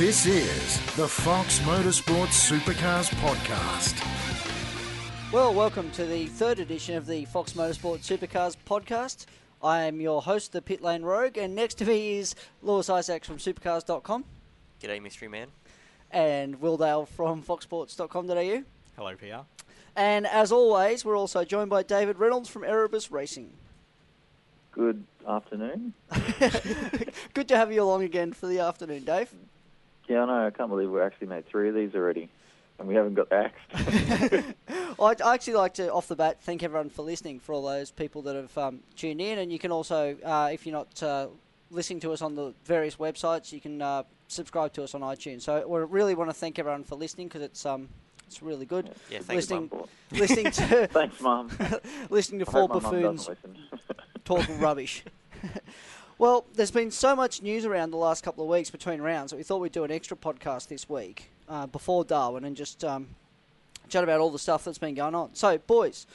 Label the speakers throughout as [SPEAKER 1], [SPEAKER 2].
[SPEAKER 1] This is the Fox Motorsports Supercars podcast.
[SPEAKER 2] Well, welcome to the third edition of the Fox Motorsport Supercars podcast. I am your host, the Pit Lane Rogue, and next to me is Lewis Isaacs from supercars.com
[SPEAKER 3] G'day, mystery man.
[SPEAKER 2] and Will Dale from foxsports.com.au.
[SPEAKER 4] Hello, PR.
[SPEAKER 2] And as always, we're also joined by David Reynolds from Erebus Racing.
[SPEAKER 5] Good afternoon.
[SPEAKER 2] Good to have you along again for the afternoon, Dave.
[SPEAKER 5] Yeah, I can't believe we actually made three of these already, and we haven't got axed.
[SPEAKER 2] I I actually like to, off the bat, thank everyone for listening, for all those people that have um, tuned in. And you can also, uh, if you're not uh, listening to us on the various websites, you can uh, subscribe to us on iTunes. So we really want to thank everyone for listening because it's um, it's really good.
[SPEAKER 3] Yeah, thanks,
[SPEAKER 2] listening,
[SPEAKER 3] Mum.
[SPEAKER 2] listening to
[SPEAKER 5] Thanks, Mum.
[SPEAKER 2] listening to
[SPEAKER 5] I
[SPEAKER 2] four
[SPEAKER 5] hope my mum
[SPEAKER 2] buffoons
[SPEAKER 5] listen.
[SPEAKER 2] talking rubbish. Well, there's been so much news around the last couple of weeks between rounds that we thought we'd do an extra podcast this week uh, before Darwin and just um, chat about all the stuff that's been going on. So, boys,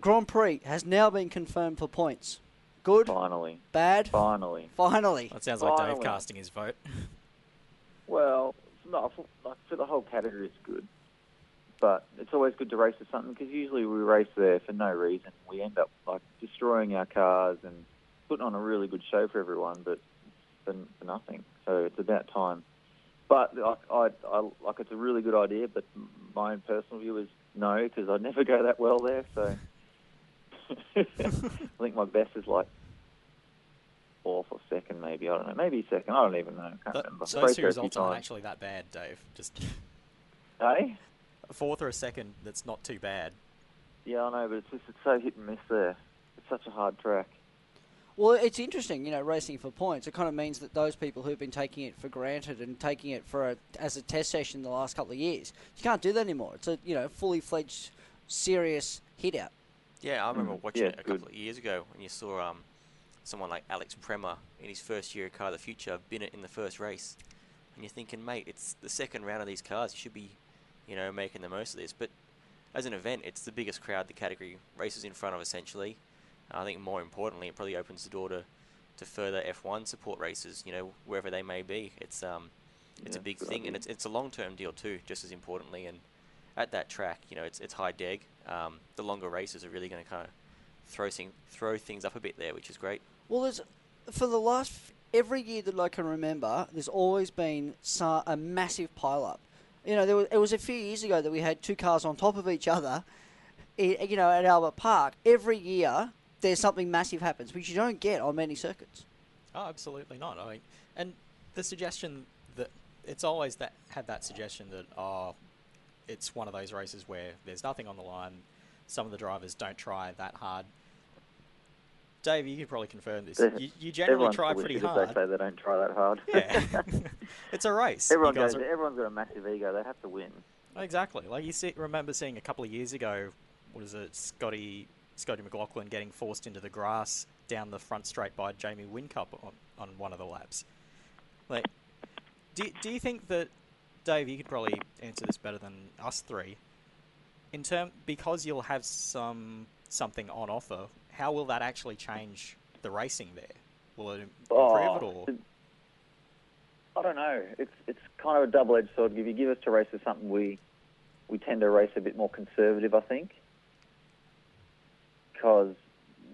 [SPEAKER 2] Grand Prix has now been confirmed for points. Good,
[SPEAKER 5] Finally,
[SPEAKER 2] bad,
[SPEAKER 5] finally.
[SPEAKER 2] finally.
[SPEAKER 4] That sounds like Dave casting his vote.
[SPEAKER 5] Well, no, for, like, for the whole category, it's good. But it's always good to race for something because usually we race there for no reason. We end up like destroying our cars and putting on a really good show for everyone, but for, for nothing. So it's about time. But like, I, I like it's a really good idea. But my own personal view is no because I never go that well there. So I think my best is like fourth or second, maybe. I don't know. Maybe second. I don't even know. I can't
[SPEAKER 4] Th-
[SPEAKER 5] remember.
[SPEAKER 4] so those two
[SPEAKER 5] there a few
[SPEAKER 4] results aren't actually that bad, Dave. Just
[SPEAKER 5] Hey? Eh?
[SPEAKER 4] a fourth or a second, that's not too bad.
[SPEAKER 5] Yeah, I know, but it's just it's so hit and miss there. It's such a hard track.
[SPEAKER 2] Well, it's interesting, you know, racing for points. It kind of means that those people who've been taking it for granted and taking it for a, as a test session the last couple of years, you can't do that anymore. It's a you know fully fledged, serious hit out.
[SPEAKER 3] Yeah, I remember
[SPEAKER 5] Mm,
[SPEAKER 3] watching
[SPEAKER 5] yeah,
[SPEAKER 3] it a
[SPEAKER 5] good.
[SPEAKER 3] couple of years ago when you saw um, someone like Alex Premat in his first year of Car of the Future bin it in the first race. And you're thinking, mate, it's the second round of these cars. You should be, you know, making the most of this. But as an event, it's the biggest crowd the category races in front of, essentially. I think more importantly, it probably opens the door to, to further F1 support races, you know, wherever they may be. It's um, it's a big thing, and it's it's a long term deal too, just as importantly. And at that track, you know, it's it's high deg. Um, the longer races are really going to kind of throw thing, throw things up a bit there, which is great.
[SPEAKER 2] Well, there's for the last every year that I can remember, there's always been sa- a massive pile up. You know, there was, it was a few years ago that we had two cars on top of each other. You know, at Albert Park, every year there's something massive happens, which you don't get on many circuits.
[SPEAKER 4] Oh, absolutely not. I mean, and the suggestion that it's always that had that suggestion that oh, it's one of those races where there's nothing on the line. Some of the drivers don't try that hard. Dave, you could probably confirm this. You, you generally
[SPEAKER 5] Everyone's
[SPEAKER 4] try pretty
[SPEAKER 5] shit if
[SPEAKER 4] hard.
[SPEAKER 5] They say they don't try that hard.
[SPEAKER 4] Yeah, it's a race.
[SPEAKER 5] Everyone goes,
[SPEAKER 4] are...
[SPEAKER 5] Everyone's got a massive ego. They have to win.
[SPEAKER 4] Exactly. Like you see, remember seeing a couple of years ago, what is it, Scotty Scotty McLaughlin getting forced into the grass down the front straight by Jamie Whincup on, on one of the laps. Like, do do you think that Dave, you could probably answer this better than us three. In term, because you'll have some something on offer, how will that actually change the racing there? Will it im- improve it oh,
[SPEAKER 5] or? I don't know. It's it's kind of a double-edged sword. If you give us to race with something, we we tend to race a bit more conservative, I think, because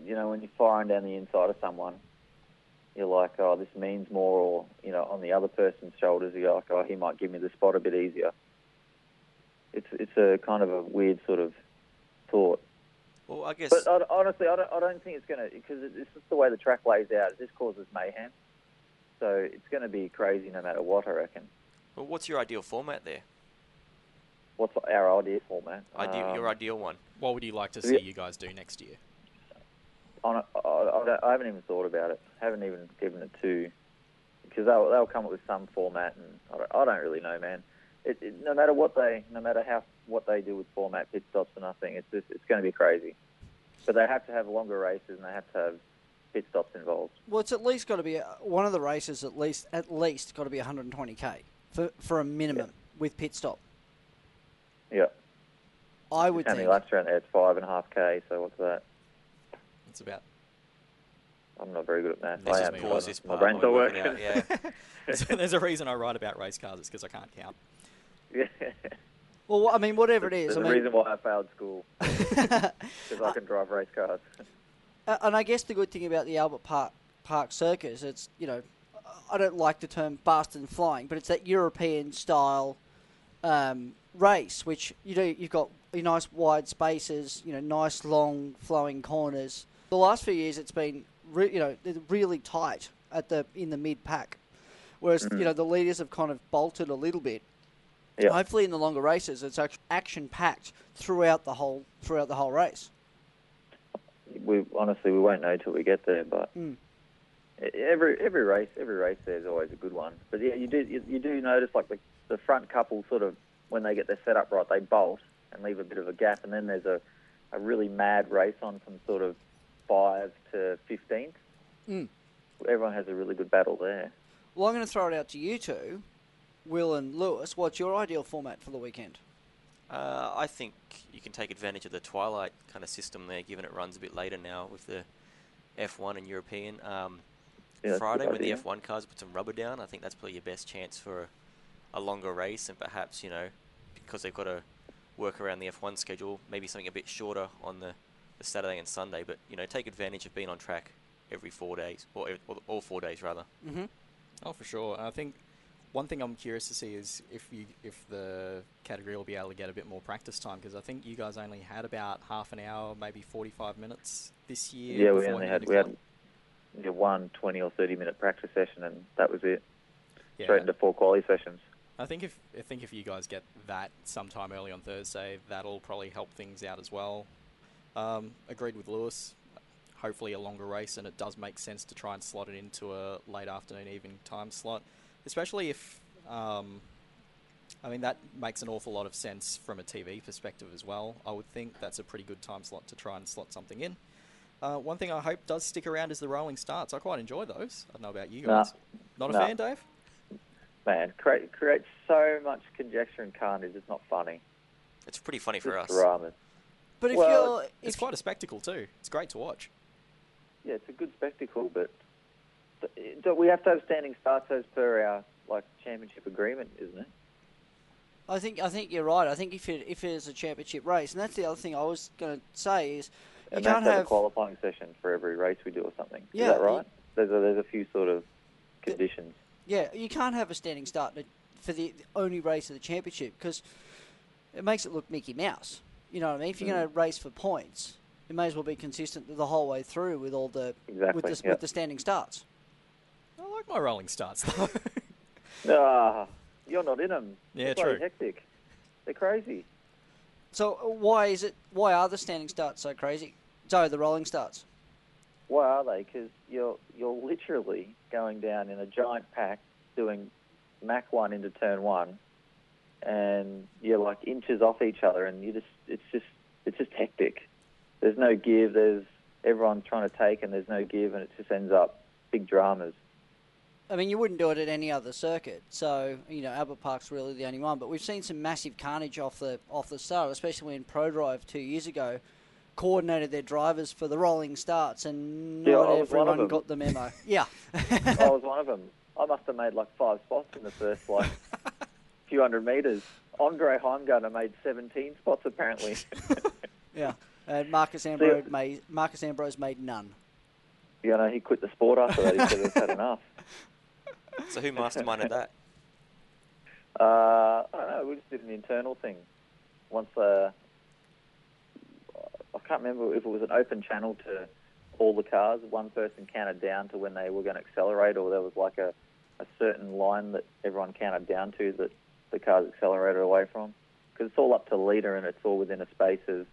[SPEAKER 5] you know when you're firing down the inside of someone, you're like, oh, this means more, or you know, on the other person's shoulders, you're like, oh, he might give me the spot a bit easier. It's it's a kind of a weird sort of thought.
[SPEAKER 3] Well, I guess
[SPEAKER 5] But I, honestly, I don't, I don't think it's going to because it's just the way the track lays out. It just causes mayhem. So it's going to be crazy no matter what. I reckon.
[SPEAKER 3] well, what's your ideal format there?
[SPEAKER 5] What's our ideal format?
[SPEAKER 3] Ideal, your
[SPEAKER 5] Um,
[SPEAKER 3] ideal one.
[SPEAKER 4] What would you like to
[SPEAKER 5] Yeah.
[SPEAKER 4] see you guys do next year?
[SPEAKER 5] on a, I, I, I haven't even thought about it. haven't even given it to because they'll they'll come up with some format, and I don't, I don't really know, man. It, it, no matter what they, no matter how what they do with format, pit stops or nothing, it's just, it's going to be crazy. But they have to have longer races, and they have to have pit stops involved.
[SPEAKER 2] Well, it's at least got to be a, one of the races. At least, at least, got to be 120k for for a minimum with pit stop.
[SPEAKER 5] Yeah.
[SPEAKER 2] I would
[SPEAKER 5] How many
[SPEAKER 2] think.
[SPEAKER 5] laps around there? It's five and a half k. So what's that?
[SPEAKER 4] It's about
[SPEAKER 5] I'm not very good at math.
[SPEAKER 3] Let's
[SPEAKER 5] I
[SPEAKER 3] just
[SPEAKER 5] am.
[SPEAKER 3] pause
[SPEAKER 5] but
[SPEAKER 3] this
[SPEAKER 5] My
[SPEAKER 3] part
[SPEAKER 5] brain's
[SPEAKER 3] while
[SPEAKER 5] not
[SPEAKER 3] we work it
[SPEAKER 5] working.
[SPEAKER 3] out, Yeah.
[SPEAKER 4] there's, there's a reason I write about race cars. It's because I can't count.
[SPEAKER 5] yeah.
[SPEAKER 2] Well, I mean, whatever it is.
[SPEAKER 5] There's
[SPEAKER 2] is, I
[SPEAKER 5] a
[SPEAKER 2] mean,
[SPEAKER 5] reason why I failed school because I can drive race cars.
[SPEAKER 2] Uh, and I guess the good thing about the Albert Park Park Circus, it's you know, I don't like the term fast and flying, but it's that European style um, race, which you know you've got your nice wide spaces, you know, nice long flowing corners. The last few years, it's been re- you know really tight at the in the mid pack, whereas you know the leaders have kind of bolted a little bit.
[SPEAKER 5] Yeah.
[SPEAKER 2] Hopefully, in the longer races, it's action packed throughout the whole throughout the whole race.
[SPEAKER 5] We honestly we won't know till we get there, but
[SPEAKER 2] Mm.
[SPEAKER 5] every every race every race there's always a good one. But yeah, you do you, you do notice like the the front couple sort of when they get their setup right, they bolt and leave a bit of a gap, and then there's a a really mad race on from sort of five to fifteenth.
[SPEAKER 2] Mm.
[SPEAKER 5] Everyone has a really good battle there.
[SPEAKER 2] Well, I'm going to throw it out to you two, Will and Lewis. What's your ideal format for the weekend?
[SPEAKER 3] Uh, I think you can take advantage of the twilight kind of system there, given it runs a bit later now with the F1 and European. Um,
[SPEAKER 5] Yeah,
[SPEAKER 3] Friday,
[SPEAKER 5] good
[SPEAKER 3] when the. F1 cars put some rubber down, I think that's probably your best chance for a, a longer race, and perhaps you know because they've got to work around the F1 schedule, maybe something a bit shorter on the, the Saturday and Sunday. But you know, take advantage of being on track every four days, or, or all four days rather.
[SPEAKER 2] Mm-hmm.
[SPEAKER 4] Oh, for sure. I think one thing I'm curious to see is if you if the category will be able to get a bit more practice time because I think you guys only had about half an hour, maybe 45 minutes this year.
[SPEAKER 5] Yeah, we only had we had
[SPEAKER 4] quali-
[SPEAKER 5] one 20 or 30 minute practice session, and that was it.
[SPEAKER 4] Yeah.
[SPEAKER 5] Straight into four quality sessions.
[SPEAKER 4] I think if I think if you guys get that sometime early on Thursday, that'll probably help things out as well. Um, agreed with Lewis. Hopefully a longer race, and it does make sense to try and slot it into a late afternoon evening time slot, especially if. Um, I mean that makes an awful lot of sense from a TV perspective as well. I would think that's a pretty good time slot to try and slot something in. Uh, one thing I hope does stick around is the rolling starts. I quite enjoy those. I don't know about you guys. Not a fan, Dave?
[SPEAKER 5] Man, create creates so much conjecture and carnage. It's not funny.
[SPEAKER 3] It's pretty funny for
[SPEAKER 5] Just
[SPEAKER 3] us.
[SPEAKER 5] dramas.
[SPEAKER 2] But if
[SPEAKER 5] Well,
[SPEAKER 2] you're,
[SPEAKER 4] It's
[SPEAKER 2] if
[SPEAKER 4] quite a spectacle too. It's great to watch.
[SPEAKER 5] Yeah, it's a good spectacle, but th- don't we have to have standing starts as per our like championship agreement, isn't it?
[SPEAKER 2] I think I think you're right. I think if it if it is a championship race, and that's the other thing I was going to say is you
[SPEAKER 5] and
[SPEAKER 2] can't
[SPEAKER 5] have
[SPEAKER 2] have
[SPEAKER 5] a qualifying session for every race we do or something.
[SPEAKER 2] Yeah,
[SPEAKER 5] Is that
[SPEAKER 2] you-
[SPEAKER 5] right? There's a, there's a few sort of conditions.
[SPEAKER 2] Yeah you can't have a standing start for the only race of the championship because it makes it look Mickey Mouse. You know what I mean? If you're going to race for points, it may as well be consistent the whole way through with all the
[SPEAKER 5] Exactly,
[SPEAKER 2] with the,
[SPEAKER 5] yeah.
[SPEAKER 2] with the standing starts.
[SPEAKER 4] I like my rolling starts though.
[SPEAKER 5] Ah, you're not in them.
[SPEAKER 4] Yeah,
[SPEAKER 5] They're
[SPEAKER 4] true.
[SPEAKER 5] Hectic. They're crazy.
[SPEAKER 2] So uh, why is it? Why are the standing starts so crazy? So the rolling starts.
[SPEAKER 5] Why are they? Because you're you're literally going down in a giant pack doing Mach one into turn one, and you're like inches off each other, and you just it's just it's just hectic. There's no give. There's everyone's trying to take, and there's no give, and it just ends up big dramas.
[SPEAKER 2] I mean, you wouldn't do it at any other circuit. So you know, Albert Park's really the only one. But we've seen some massive carnage off the off the start, especially when ProDrive two years ago coordinated their drivers for the rolling starts, and
[SPEAKER 5] Yeah,
[SPEAKER 2] not
[SPEAKER 5] I was one of
[SPEAKER 2] everyone
[SPEAKER 5] them.
[SPEAKER 2] got the memo. yeah.
[SPEAKER 5] I was one of them. I must have made like five spots in the first like few hundred meters. Andre Heimgartner made 17 spots apparently.
[SPEAKER 2] yeah. And Marcos Ambrose made Marcos Ambrose made none.
[SPEAKER 5] you know, he quit the sport after that. He said he's had enough.
[SPEAKER 3] So who masterminded that?
[SPEAKER 5] Uh, I don't know. We just did an internal thing. Once uh, I can't remember if it was an open channel to all the cars. One person counted down to when they were going to accelerate, or there was like a, a certain line that everyone counted down to that the cars accelerated away from. Because it's all up to leader, and it's all within a space of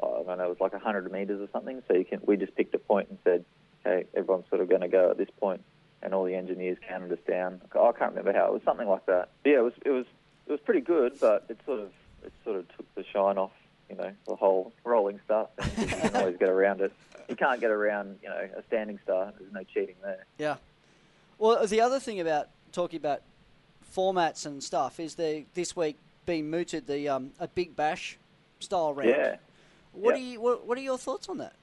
[SPEAKER 5] I don't know, it was like 100 meters or something. So you can we just picked a point and said, okay, everyone's sort of going to go at this point, and all the engineers counted us down. I can't remember how it was, something like that. But yeah, it was it was it was pretty good, but it sort of it sort of took the shine off, you know, the whole rolling start thing. You can always get around it. You can't get around, you know, a standing start. There's no cheating there.
[SPEAKER 2] Yeah. Well, the other thing about talking about formats and stuff is they this week being mooted the um, a big bash style round.
[SPEAKER 5] Yeah.
[SPEAKER 2] What
[SPEAKER 5] Yeah.
[SPEAKER 2] are you what, what are your thoughts on that?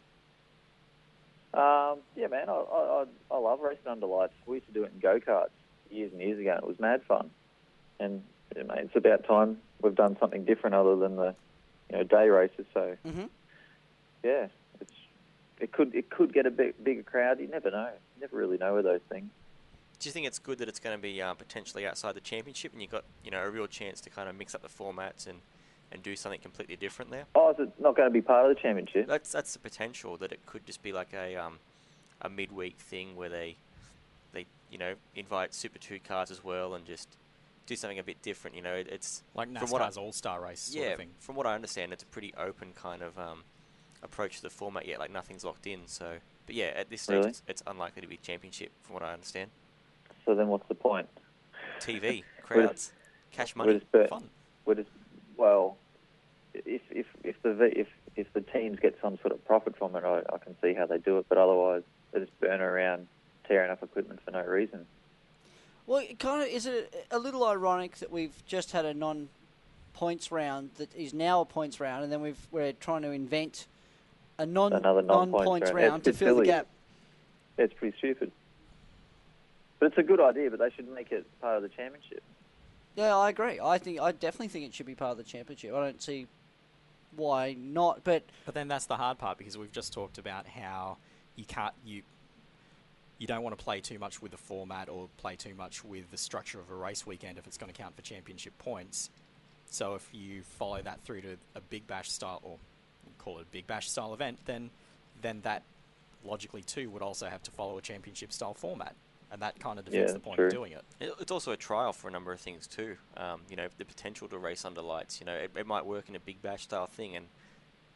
[SPEAKER 5] Um, yeah, man, I, I, I- I love racing under lights. We used to do it in go karts years and years ago, and it was mad fun. And yeah, mate, it's about time we've done something different other than the you know day races. So
[SPEAKER 2] Mhm.
[SPEAKER 5] yeah, it's it could it could get a bit bigger crowd. You never know. You never really know with those things.
[SPEAKER 3] Do you think it's good that it's going to be uh, potentially outside the championship, and you've got you know a real chance to kind of mix up the formats and, and do something completely different there?
[SPEAKER 5] Oh, is it not going to be part of the championship?
[SPEAKER 3] That's that's the potential that it could just be like a um, a midweek thing where they they you know invite Super Two cars as well and just do something a bit different. You know, it, it's
[SPEAKER 4] Like
[SPEAKER 3] from what I-
[SPEAKER 4] NASCAR's All Star race sort
[SPEAKER 3] yeah,
[SPEAKER 4] of thing.
[SPEAKER 3] from what I understand, it's a pretty open kind of um, approach to the format yet. Like nothing's locked in. So, but yeah, at this stage,
[SPEAKER 5] Really?
[SPEAKER 3] it's, it's unlikely to be championship, from what I understand.
[SPEAKER 5] So then, what's the point?
[SPEAKER 3] TV,
[SPEAKER 5] We're-
[SPEAKER 3] crowds, cash
[SPEAKER 5] We're
[SPEAKER 3] money,
[SPEAKER 5] just bet-
[SPEAKER 3] fun.
[SPEAKER 5] We're just well, if if if the if if the teams get some sort of profit from it, I, I can see how they do it. But otherwise, they just burn around tearing up equipment for no reason.
[SPEAKER 2] Well, it kind of is it a little ironic that we've just had a non points round that is now a points round, and then we've we're trying to invent a non
[SPEAKER 5] Another non-points
[SPEAKER 2] points
[SPEAKER 5] round.
[SPEAKER 2] round to
[SPEAKER 5] a bit
[SPEAKER 2] fill the gap.
[SPEAKER 5] It's pretty stupid. But it's a good idea. But they should make it part of the championship.
[SPEAKER 2] Yeah, I agree. I think I definitely think it should be part of the championship. I don't see why not. But
[SPEAKER 4] But then that's the hard part because we've just talked about how you can't you you don't want to play too much with the format or play too much with the structure of a race weekend if it's going to count for championship points. So if you follow that through to a big bash style or call it a big bash style event, then then that logically too would also have to follow a championship style format, and that kind of defeats
[SPEAKER 5] Yeah,
[SPEAKER 4] the point
[SPEAKER 5] true.
[SPEAKER 4] of doing it.
[SPEAKER 3] It, it's also a trial for a number of things too. Um, you know, the potential to race under lights. You know, it, it might work in a big bash style thing, and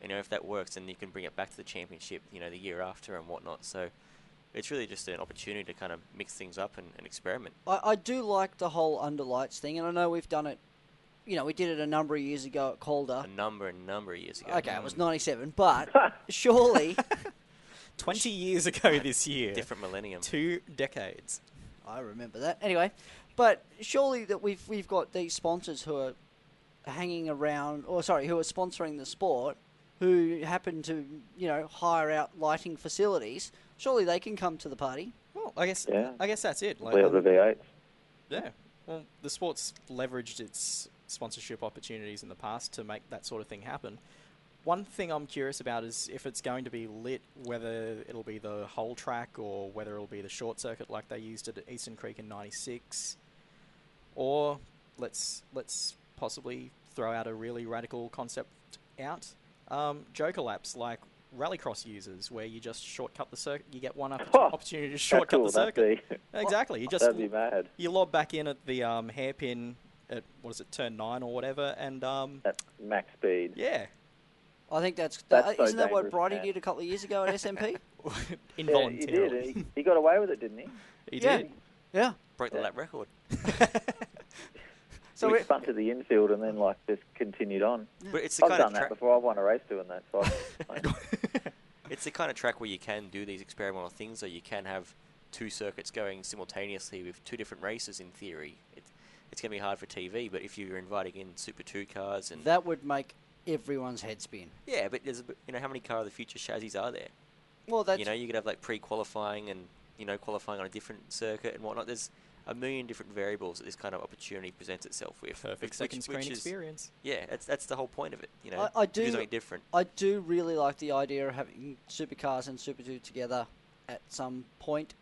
[SPEAKER 3] you know if that works, then you can bring it back to the championship. You know, the year after and whatnot. So it's really just an opportunity to kind of mix things up and, and experiment.
[SPEAKER 2] I, I do like the whole under lights thing, and I know we've done it. You know, we did it a number of years ago at Calder.
[SPEAKER 3] A number a number of years ago.
[SPEAKER 2] Okay, it was mm. '97, but surely
[SPEAKER 4] Twenty years ago this year,
[SPEAKER 3] different millennium.
[SPEAKER 4] two decades.
[SPEAKER 2] I remember that. Anyway, but surely that we've we've got these sponsors who are hanging around, or sorry, who are sponsoring the sport, who happen to you know hire out lighting facilities. Surely they can come to the party.
[SPEAKER 4] Well, I guess
[SPEAKER 5] Yeah.
[SPEAKER 4] I guess that's it. Like,
[SPEAKER 5] Play out the
[SPEAKER 4] um,
[SPEAKER 5] V8s.
[SPEAKER 4] Yeah. Well, the sport's leveraged its sponsorship opportunities in the past to make that sort of thing happen. One thing I'm curious about is if it's going to be lit, whether it'll be the whole track or whether it'll be the short circuit like they used at Eastern Creek in '96, or let's let's possibly throw out a really radical concept out. Um, Joker laps like rallycross users, where you just shortcut the circuit, you get one opp-
[SPEAKER 5] Oh,
[SPEAKER 4] opportunity to shortcut
[SPEAKER 5] cool,
[SPEAKER 4] the
[SPEAKER 5] that'd
[SPEAKER 4] circuit.
[SPEAKER 5] be-
[SPEAKER 4] Exactly. You just
[SPEAKER 5] That'd be mad.
[SPEAKER 4] you lob back in at the um, hairpin at what is it, turn nine or whatever, and um,
[SPEAKER 5] At max speed.
[SPEAKER 4] yeah,
[SPEAKER 2] I think that's,
[SPEAKER 5] That's
[SPEAKER 2] that,
[SPEAKER 5] so
[SPEAKER 2] isn't that what
[SPEAKER 5] dangerous,
[SPEAKER 2] Bridie
[SPEAKER 5] man.
[SPEAKER 2] did a couple of years ago at SMP?
[SPEAKER 5] Yeah, he did. He, he got away with it, didn't he?
[SPEAKER 4] He
[SPEAKER 2] Yeah.
[SPEAKER 4] did.
[SPEAKER 2] yeah.
[SPEAKER 3] Broke the
[SPEAKER 5] Yeah.
[SPEAKER 3] lap record.
[SPEAKER 2] So we-
[SPEAKER 5] spun to the infield and then like just continued on.
[SPEAKER 3] But it's the
[SPEAKER 5] I've
[SPEAKER 3] kind
[SPEAKER 5] done
[SPEAKER 3] of
[SPEAKER 5] that before. I've won a race doing that. So I,
[SPEAKER 3] It's the kind of track where you can do these experimental things, or you can have two circuits going simultaneously with two different races. In theory, it, it's going to be hard for TV. But if you're inviting in Super Two cars and
[SPEAKER 2] that would make everyone's head spin.
[SPEAKER 3] yeah, but there's a, bit- you know how many car of the future chassis are there?
[SPEAKER 2] Well, that's
[SPEAKER 3] you know, you could have like pre-qualifying and you know qualifying on a different circuit and whatnot. There's a million different variables that this kind of opportunity presents itself with.
[SPEAKER 4] Perfect
[SPEAKER 3] which-
[SPEAKER 4] second
[SPEAKER 3] which-
[SPEAKER 4] screen
[SPEAKER 3] which is-
[SPEAKER 4] experience.
[SPEAKER 3] Yeah, that's that's the whole point of it. You know,
[SPEAKER 2] I- I
[SPEAKER 3] do
[SPEAKER 2] do-
[SPEAKER 3] something different.
[SPEAKER 2] I do really like the idea of having supercars and Super 2 together at some point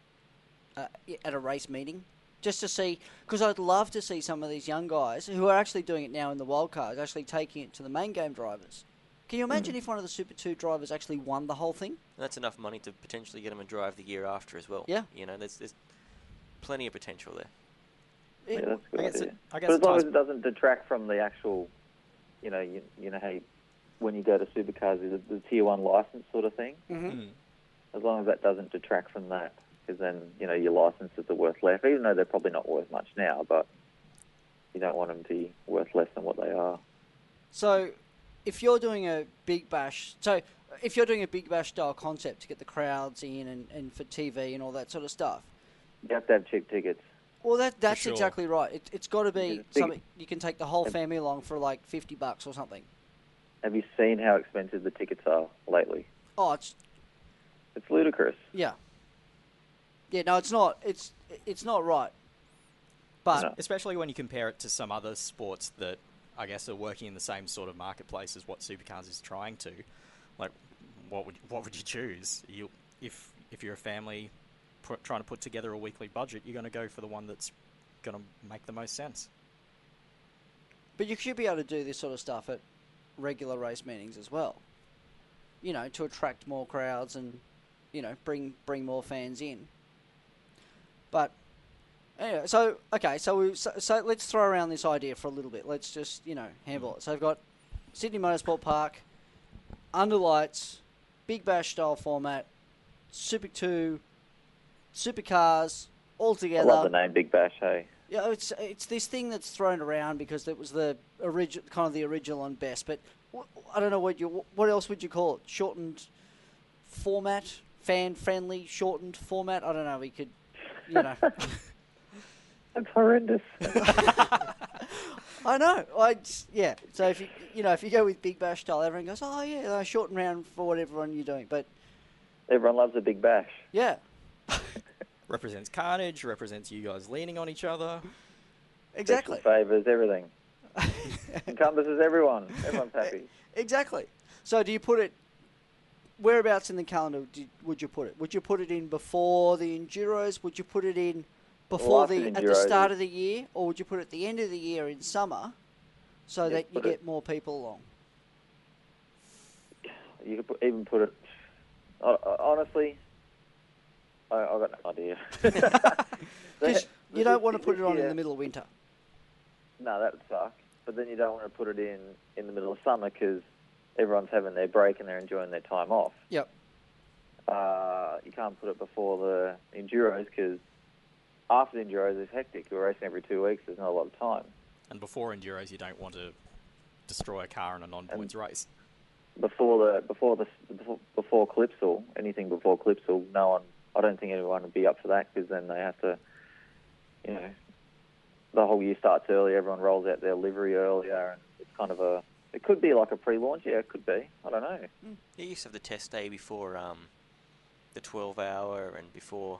[SPEAKER 2] uh, at a race meeting. Just to see, because I'd love to see some of these young guys who are actually doing it now in the wild cards, actually taking it to the main game drivers. Can you imagine if one of the Super 2 drivers actually won the whole thing?
[SPEAKER 3] That's enough money to potentially get them a drive the year after as well.
[SPEAKER 2] Yeah.
[SPEAKER 3] You know, there's there's plenty of potential there.
[SPEAKER 5] Yeah, that's a good
[SPEAKER 4] I guess
[SPEAKER 5] idea.
[SPEAKER 4] it- I guess
[SPEAKER 5] but as long
[SPEAKER 4] ties-
[SPEAKER 5] as it doesn't detract from the actual, you know, you, you know how you, when you go to supercars, the, the tier one license sort of thing.
[SPEAKER 2] Mhm.
[SPEAKER 4] Mm.
[SPEAKER 5] As long as that doesn't detract from that, because then you know your licenses are worth less, even though they're probably not worth much now. But you don't want them to be worth less than what they are.
[SPEAKER 2] So, if you're doing a big bash, so if you're doing a big bash style concept to get the crowds in and, and for TV and all that sort of stuff,
[SPEAKER 5] You have to have cheap tickets.
[SPEAKER 2] well, that that's
[SPEAKER 4] sure.
[SPEAKER 2] exactly right. It, it's got to be
[SPEAKER 5] big.
[SPEAKER 2] something you can take the whole family along for like fifty bucks or something.
[SPEAKER 5] Have you seen how expensive the tickets are lately?
[SPEAKER 2] Oh, it's
[SPEAKER 5] It's ludicrous.
[SPEAKER 2] Yeah. Yeah, no, it's not. It's it's not right. But
[SPEAKER 5] No.
[SPEAKER 4] Especially when you compare it to some other sports that I guess are working in the same sort of marketplace as what Supercars is trying to. Like, what would what would you choose? You if if you're a family put, trying to put together a weekly budget, you're going to go for the one that's going to make the most sense.
[SPEAKER 2] but you should be able to do this sort of stuff at regular race meetings as well. You know, to attract more crowds and you know bring bring more fans in. But anyway, so okay, so we so, so let's throw around this idea for a little bit. Let's just you know handball it. So I've got Sydney Motorsport Park, under lights, big bash style format, Super Two, supercars all
[SPEAKER 5] I
[SPEAKER 2] together.
[SPEAKER 5] love the name Big Bash. Hey,
[SPEAKER 2] Yeah, oh, it's it's this thing that's thrown around because it was the original, kind of the original and best. But I don't know what you what else would you call it? Shortened format, fan friendly, shortened format. I don't know. We could, you know.
[SPEAKER 5] that's horrendous.
[SPEAKER 2] I know. I just, yeah. So if you you know if you go with Big Bash style, everyone goes, oh yeah, shorten round for whatever one you're doing. But
[SPEAKER 5] Everyone loves a Big Bash.
[SPEAKER 2] yeah,
[SPEAKER 4] Represents carnage, represents you guys leaning on each other.
[SPEAKER 2] exactly,
[SPEAKER 5] Special favours, everything. Encompasses everyone. Everyone's happy.
[SPEAKER 2] exactly. So do you put it? Whereabouts in the calendar do, would you put it? Would you put it in before the Enduros? Would you put it in before
[SPEAKER 5] after
[SPEAKER 2] the
[SPEAKER 5] the
[SPEAKER 2] at the start of the year, or would you put it at the end of the year in summer, so
[SPEAKER 5] Yeah,
[SPEAKER 2] that you
[SPEAKER 5] put it-
[SPEAKER 2] get more people along?
[SPEAKER 5] You could put, even put it. Uh, uh, honestly, I, I've got no idea.
[SPEAKER 2] Because you don't want to put it on in the middle of winter.
[SPEAKER 5] No, that would suck. But then you don't want to put it in in the middle of summer because everyone's having their break and they're enjoying their time off.
[SPEAKER 2] Yep.
[SPEAKER 5] Uh, you can't put it before the enduros because after the enduros is hectic. You're racing every two weeks. There's not a lot of time.
[SPEAKER 4] And before Enduros, you don't want to destroy a car in a non-points race.
[SPEAKER 5] Before the before the before, before Clipsal, anything before Clipsal, no one. I don't think anyone would be up for that because then they have to, you know, the whole year starts early. Everyone rolls out their livery earlier, and it's kind of a. It could be like a pre-launch. Yeah, it could be. I don't know.
[SPEAKER 3] You used to have the test day before um, the 12 hour and before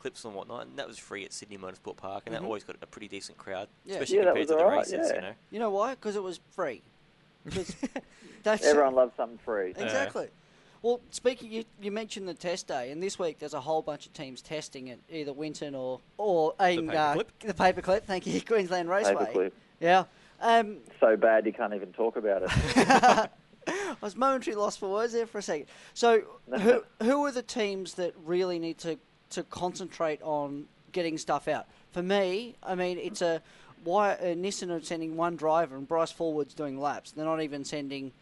[SPEAKER 3] clips and whatnot, and that was free at Sydney Motorsport Park, and
[SPEAKER 2] Mhm.
[SPEAKER 3] that always got a pretty decent crowd,
[SPEAKER 2] Yeah.
[SPEAKER 3] especially
[SPEAKER 5] Yeah, that
[SPEAKER 3] compared to the
[SPEAKER 5] alright,
[SPEAKER 3] races,
[SPEAKER 5] yeah.
[SPEAKER 3] you know.
[SPEAKER 2] You know why? Because it was free. 'Cause that's
[SPEAKER 5] Everyone loves something free.
[SPEAKER 2] exactly. Well, speaking, you, you mentioned the test day, and this week there's a whole bunch of teams testing at either Winton or or in, uh,
[SPEAKER 4] paperclip.
[SPEAKER 2] the paperclip. Thank you, Queensland Raceway.
[SPEAKER 5] Paperclip.
[SPEAKER 2] Yeah. Um,
[SPEAKER 5] So bad you can't even talk about it.
[SPEAKER 2] I was momentarily lost for words there for a second. So, who who are the teams that really need to, to concentrate on getting stuff out? For me, I mean, it's a why uh, Nissan are sending one driver and Bryce Fullwood's doing laps. They're not even sending,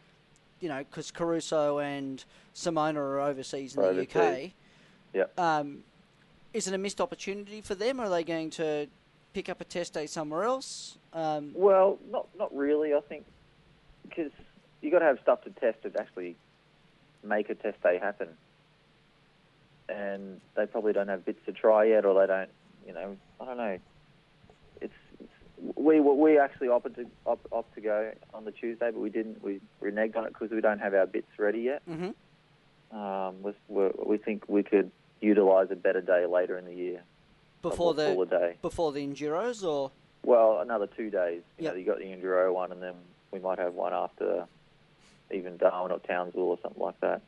[SPEAKER 2] you know, because Caruso and Simona are overseas in the UK.
[SPEAKER 5] Overseas. Yep.
[SPEAKER 2] Um, is it a missed opportunity for them? Are they going to pick up a test day somewhere else? Um,
[SPEAKER 5] Well, not not really. I think because you got to have stuff to test to actually make a test day happen, and they probably don't have bits to try yet, or they don't. You know, I don't know. We we actually opted to opt, opt to go on the Tuesday, but we didn't. We reneged on it because we don't have our bits ready yet.
[SPEAKER 2] hmm
[SPEAKER 5] Um, we we think we could utilise a better day later in the year.
[SPEAKER 2] Before the
[SPEAKER 5] day.
[SPEAKER 2] before the Enduros, or
[SPEAKER 5] Well, another two days. You
[SPEAKER 2] Yep.
[SPEAKER 5] know, you got the Enduro one, and then we might have one after even Darwin or Townsville or something like that.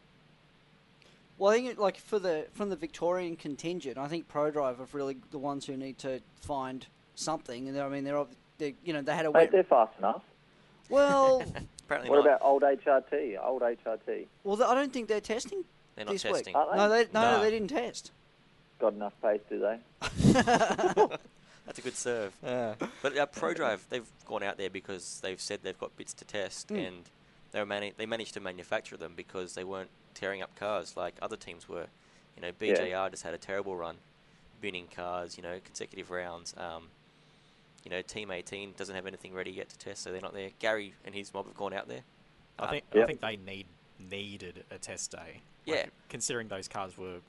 [SPEAKER 2] Well, I think it, like for the from the Victorian contingent, I think ProDrive are really the ones who need to find something. And I mean, they're, ob- they you know they had a
[SPEAKER 5] Mate, they're fast enough.
[SPEAKER 2] well,
[SPEAKER 3] Apparently
[SPEAKER 5] What
[SPEAKER 3] not.
[SPEAKER 5] about old HRT? Old HRT
[SPEAKER 2] well, I don't think they're testing
[SPEAKER 3] They're not
[SPEAKER 2] this
[SPEAKER 3] testing.
[SPEAKER 2] week.
[SPEAKER 5] Are they?
[SPEAKER 2] No, they, no,
[SPEAKER 4] No.
[SPEAKER 2] they didn't test.
[SPEAKER 5] got enough pace, do they?
[SPEAKER 3] That's a good serve.
[SPEAKER 4] Yeah.
[SPEAKER 3] But uh, ProDrive, they've gone out there because they've said they've got bits to test,
[SPEAKER 2] Mm.
[SPEAKER 3] and they were mani- they managed to manufacture them because they weren't tearing up cars like other teams were. You know,
[SPEAKER 5] Yeah.
[SPEAKER 3] BJR just had a terrible run, binning cars. You know, consecutive rounds. Um, you know, Team 18 doesn't have anything ready yet to test, so they're not there. Garry and his mob have gone out there.
[SPEAKER 4] I
[SPEAKER 3] Uh,
[SPEAKER 4] think
[SPEAKER 5] Yep.
[SPEAKER 4] I think they need needed a test day.
[SPEAKER 3] Yeah.
[SPEAKER 4] considering those cars were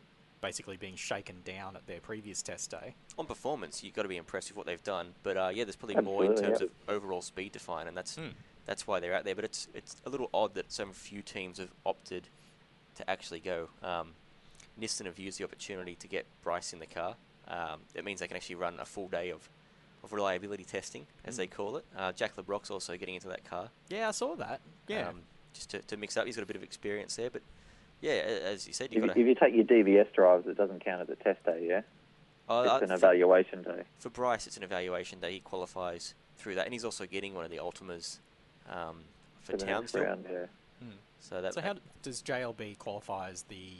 [SPEAKER 4] basically being shaken down at their previous test day.
[SPEAKER 3] on performance, you've got to be impressed with what they've done. But uh, yeah, there's probably more in terms
[SPEAKER 5] yeah.
[SPEAKER 3] of overall speed to find, and that's
[SPEAKER 4] Hmm.
[SPEAKER 3] that's why they're out there. But it's it's a little odd that so few teams have opted to actually go. Um, Nissan have used the opportunity to get Bryce in the car. Um, it means they can actually run a full day of, of reliability testing, as
[SPEAKER 4] Mm.
[SPEAKER 3] they call it. Uh, Jack Le Brocq's also getting into that car.
[SPEAKER 4] Yeah, I saw that. Yeah.
[SPEAKER 3] Um, just to, to mix up, he's got a bit of experience there. But yeah, as you said,
[SPEAKER 5] If,
[SPEAKER 3] you've
[SPEAKER 5] you-
[SPEAKER 3] got
[SPEAKER 5] if you take your DVS drives, it doesn't count as a test day, yeah?
[SPEAKER 3] Oh,
[SPEAKER 5] it's
[SPEAKER 3] uh,
[SPEAKER 5] an
[SPEAKER 3] for-
[SPEAKER 5] evaluation day.
[SPEAKER 3] For Bryce, it's an evaluation day. He qualifies through that, and he's also getting one of the Altimas um, for
[SPEAKER 5] the next
[SPEAKER 3] Townsville.
[SPEAKER 5] round, yeah.
[SPEAKER 4] Mm.
[SPEAKER 3] So that
[SPEAKER 4] so how does JLB qualify as the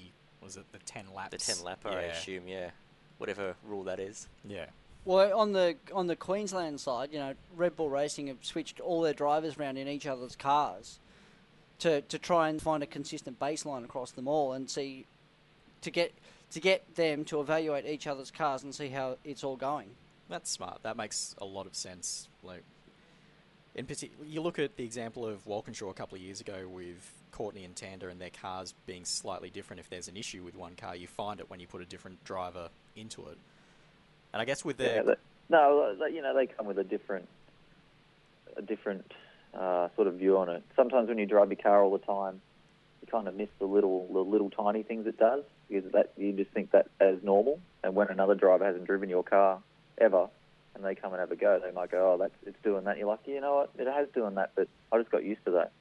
[SPEAKER 4] was it the ten laps?
[SPEAKER 3] the ten lapper,
[SPEAKER 4] yeah.
[SPEAKER 3] I assume, yeah, whatever rule that is.
[SPEAKER 4] Yeah.
[SPEAKER 2] Well, on the on the Queensland side, you know, Red Bull Racing have switched all their drivers around in each other's cars to to try and find a consistent baseline across them all and see to get to get them to evaluate each other's cars and see how it's all going.
[SPEAKER 4] That's smart. That makes a lot of sense. Like, in particular, you look at the example of Walkinshaw a couple of years ago with Courtney and Tander and their cars being slightly different. If there's an issue with one car, you find it when you put a different driver into it. And I guess with
[SPEAKER 5] Yeah,
[SPEAKER 4] their
[SPEAKER 5] no, you know they come with a different, a different uh, sort of view on it. Sometimes when you drive your car all the time, you kind of miss the little, the little tiny things it does because that you just think that as normal. And when another driver hasn't driven your car ever, and they come and have a go, they might go, "Oh, that's it's doing that." You're like, "You know what? It has doing that, but I just got used to that."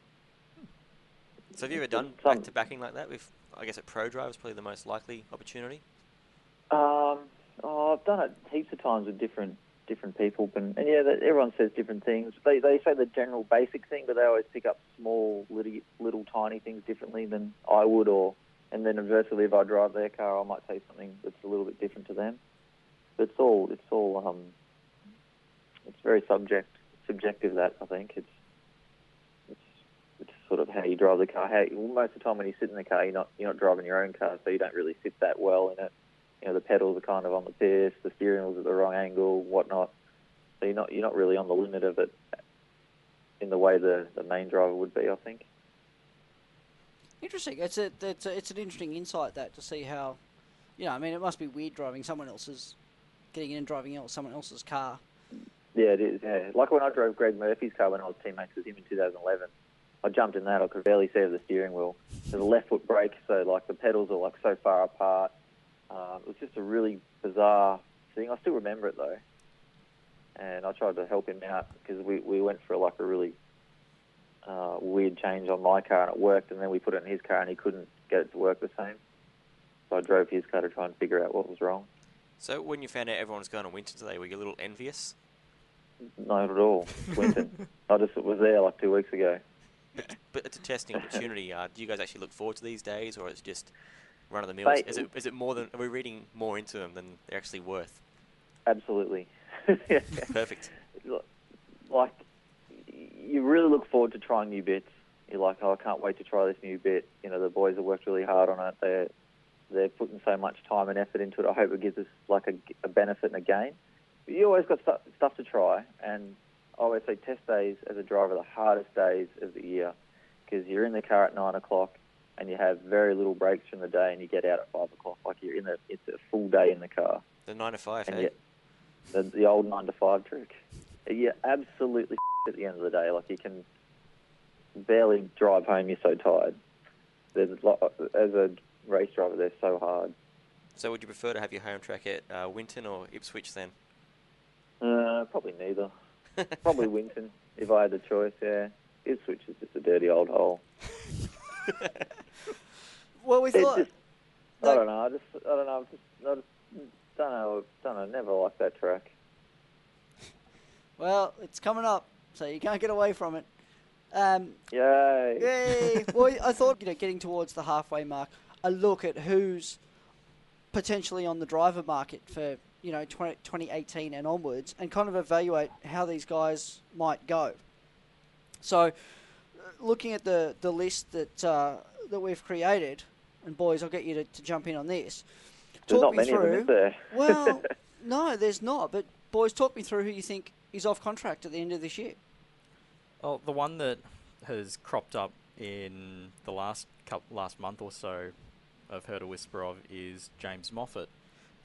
[SPEAKER 3] So have you ever done back to backing like that? With I guess at Pro Drive is probably the most likely opportunity.
[SPEAKER 5] Um, oh, I've done it heaps of times with different different people, and, and yeah, everyone says different things. They they say the general basic thing, but they always pick up small, little, little tiny things differently than I would, or and then inversely, if I drive their car, I might say something that's a little bit different to them. But it's all it's all um, it's very subject subjective. That I think it's it's it's sort of how you drive the car. How well, most of the time when you sit in the car, you're not you're not driving your own car, so you don't really sit that well in it you know the pedals are kind of on the piss, the steering wheel's at the wrong angle, whatnot. So you're not you're not really on the limit of it in the way the, the main driver would be, I think.
[SPEAKER 2] Interesting. It's a it's a, it's an interesting insight that to see how, you know, I mean, it must be weird driving someone else's, getting in and driving someone else's car.
[SPEAKER 5] Yeah, it is. Yeah, like when I drove Greg Murphy's car when I was teammates with him in 2011. I jumped in that. I could barely see over the steering wheel. There's a left foot brake, so like the pedals are like so far apart. Um, it was just a really bizarre thing. I still remember it though, and I tried to help him out because we we went for like a really uh, weird change on my car and it worked, and then we put it in his car and he couldn't get it to work the same. So I drove his car to try and figure out what was wrong.
[SPEAKER 3] So when you found out everyone was going to Winton today, were you a little envious?
[SPEAKER 5] Not at all. Winton. I just was there like two weeks ago.
[SPEAKER 3] But it's a testing opportunity. Uh, do you guys actually look forward to these days, or it's just run of the mill? Is it is it more than are we reading more into them than they're actually worth?
[SPEAKER 5] Absolutely.
[SPEAKER 3] Perfect.
[SPEAKER 5] like you really look forward to trying new bits. You're like, oh, I can't wait to try this new bit. You know, the boys have worked really hard on it. They're they're putting so much time and effort into it. I hope it gives us like a, a benefit and a gain. But you always got stuff, stuff to try, and I always say test days as a driver are the hardest days of the year because you're in the car at nine o'clock and you have very little breaks from the day, and you get out at five o'clock. Like you're in the it's a full day in the car.
[SPEAKER 3] The nine to five,
[SPEAKER 5] And
[SPEAKER 3] hey?
[SPEAKER 5] the, the old nine to five trick. Yeah, absolutely at the end of the day. Like you can barely drive home. You're so tired. There's a lot, as a race driver, they're so hard.
[SPEAKER 3] So would you prefer to have your home track at uh, Winton or Ipswich then?
[SPEAKER 5] Uh, probably neither. Probably Winton if I had the choice. Yeah, Ipswich is just a dirty old hole.
[SPEAKER 2] Well, we thought.
[SPEAKER 5] just, I don't know. I just, I don't know. I just, I just don't know. Don't know. Never liked that track.
[SPEAKER 2] Well, it's coming up, so you can't get away from it. Um,
[SPEAKER 5] Yay!
[SPEAKER 2] Yay! well, I thought you know, getting towards the halfway mark, a look at who's potentially on the driver market for you know 20, 2018 and onwards, and kind of evaluate how these guys might go. So, looking at the the list that uh, that we've created, and boys, I'll get you to, to jump in on this.
[SPEAKER 5] There's
[SPEAKER 2] Talk
[SPEAKER 5] not
[SPEAKER 2] me
[SPEAKER 5] many of them, is there?
[SPEAKER 2] Well, no, there's not. But boys, talk me through who you think is off contract at the end of this year.
[SPEAKER 4] Well, the one that has cropped up in the last couple, last month or so, I've heard a whisper of is James Moffat.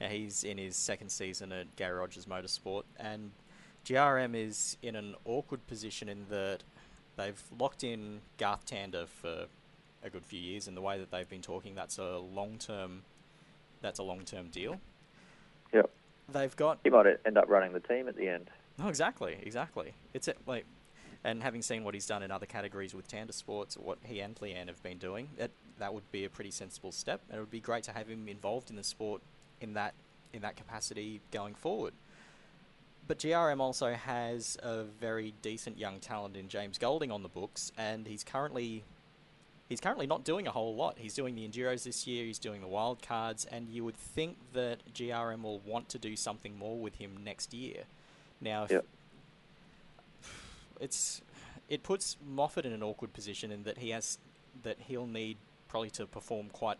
[SPEAKER 4] Now he's in his second season at Garry Rogers Motorsport, and GRM is in an awkward position in that they've locked in Garth Tander for a good few years, and the way that they've been talking, that's a long-term that's a long-term deal.
[SPEAKER 5] Yep.
[SPEAKER 4] They've got
[SPEAKER 5] He might end up running the team at the end.
[SPEAKER 4] no, exactly, exactly. It's a, like, and having seen what he's done in other categories with Tander Sports, what he and Leanne have been doing, it, that would be a pretty sensible step, and it would be great to have him involved in the sport in that in that capacity going forward. But GRM also has a very decent young talent in James Golding on the books, and he's currently he's currently not doing a whole lot. He's doing the enduros this year. He's doing the wild cards, and you would think that GRM will want to do something more with him next year. Now,
[SPEAKER 5] Yep.
[SPEAKER 4] it's it puts Moffat in an awkward position in that he has that he'll need probably to perform quite.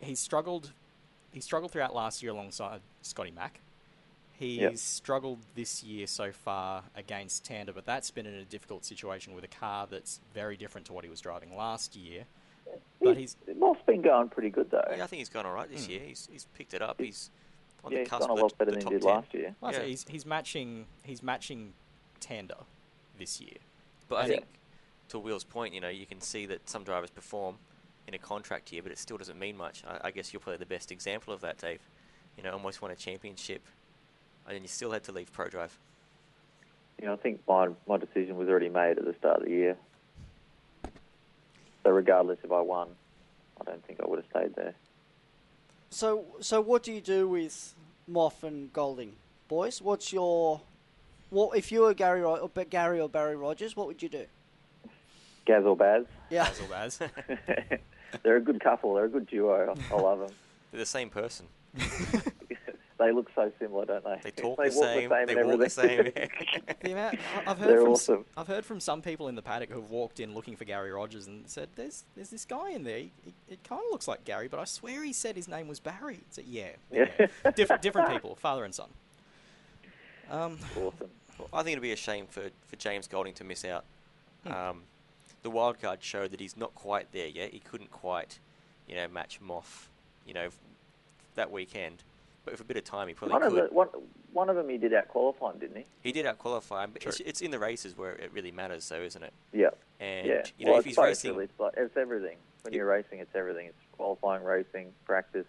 [SPEAKER 4] He's struggled. He struggled throughout last year alongside Scotty Mack. He's
[SPEAKER 5] Yep.
[SPEAKER 4] struggled this year so far against Tander, but that's been in a difficult situation with a car that's very different to what he was driving last year. But he's
[SPEAKER 5] Moff's been going pretty good though.
[SPEAKER 3] Yeah, I think he's gone all right this
[SPEAKER 4] Hmm.
[SPEAKER 3] year. He's, he's picked it up. He's on
[SPEAKER 5] yeah,
[SPEAKER 3] the
[SPEAKER 5] he's
[SPEAKER 3] cusp
[SPEAKER 5] gone a lot better than he did
[SPEAKER 3] 10.
[SPEAKER 5] last year.
[SPEAKER 4] Well, I say
[SPEAKER 3] Yeah.
[SPEAKER 4] he's he's matching he's matching Tander this year.
[SPEAKER 3] But I
[SPEAKER 4] And-
[SPEAKER 3] think, to Will's point, you know, you can see that some drivers perform in a contract year, but it still doesn't mean much. I, I guess you're probably the best example of that, Dave. You know, almost won a championship, and you still had to leave Pro Drive.
[SPEAKER 5] You know, I think my my decision was already made at the start of the year. So regardless if I won, I don't think I would have stayed there.
[SPEAKER 2] So, so what do you do with Moff and Golding, boys? What's your what if you were Garry or Garry or Barry Rogers? What would you do?
[SPEAKER 5] Gaz or Baz?
[SPEAKER 2] Yeah,
[SPEAKER 4] Basil Baz.
[SPEAKER 5] They're a good couple. They're a good duo. I love them.
[SPEAKER 3] They're the same person.
[SPEAKER 5] they look so similar, don't they?
[SPEAKER 3] They talk
[SPEAKER 5] they
[SPEAKER 3] the
[SPEAKER 5] walk
[SPEAKER 3] same.
[SPEAKER 5] the same
[SPEAKER 3] they
[SPEAKER 5] and
[SPEAKER 3] walk the same.
[SPEAKER 4] The amount, I- I've heard
[SPEAKER 5] They're
[SPEAKER 4] from
[SPEAKER 5] awesome.
[SPEAKER 4] I've heard from some people in the paddock who've walked in looking for Garry Rogers and said, "There's there's this guy in there. He, he- it kind of looks like Garry, but I swear he said his name was Barry." It's like, yeah, yeah,
[SPEAKER 5] Yeah.
[SPEAKER 4] different different people, father and son. Um,
[SPEAKER 5] awesome.
[SPEAKER 3] Well, I think it'd be a shame for, for James Golding to miss out.
[SPEAKER 4] Hmm.
[SPEAKER 3] Um, the wild card showed that he's not quite there yet. He couldn't quite, you know, match Moff, you know, that weekend. But with a bit of time, he probably
[SPEAKER 5] One of,
[SPEAKER 3] could.
[SPEAKER 5] the, one, one of them he did out qualify him, didn't he?
[SPEAKER 3] He did out qualify, but it's, it's in the races where it really matters, though, isn't it?
[SPEAKER 5] Yeah.
[SPEAKER 3] And
[SPEAKER 5] yeah.
[SPEAKER 3] you know,
[SPEAKER 5] well,
[SPEAKER 3] if
[SPEAKER 5] it's
[SPEAKER 3] he's racing,
[SPEAKER 5] really. It's, like, it's everything. When
[SPEAKER 3] Yeah.
[SPEAKER 5] you're racing, it's everything. It's qualifying, racing, practice.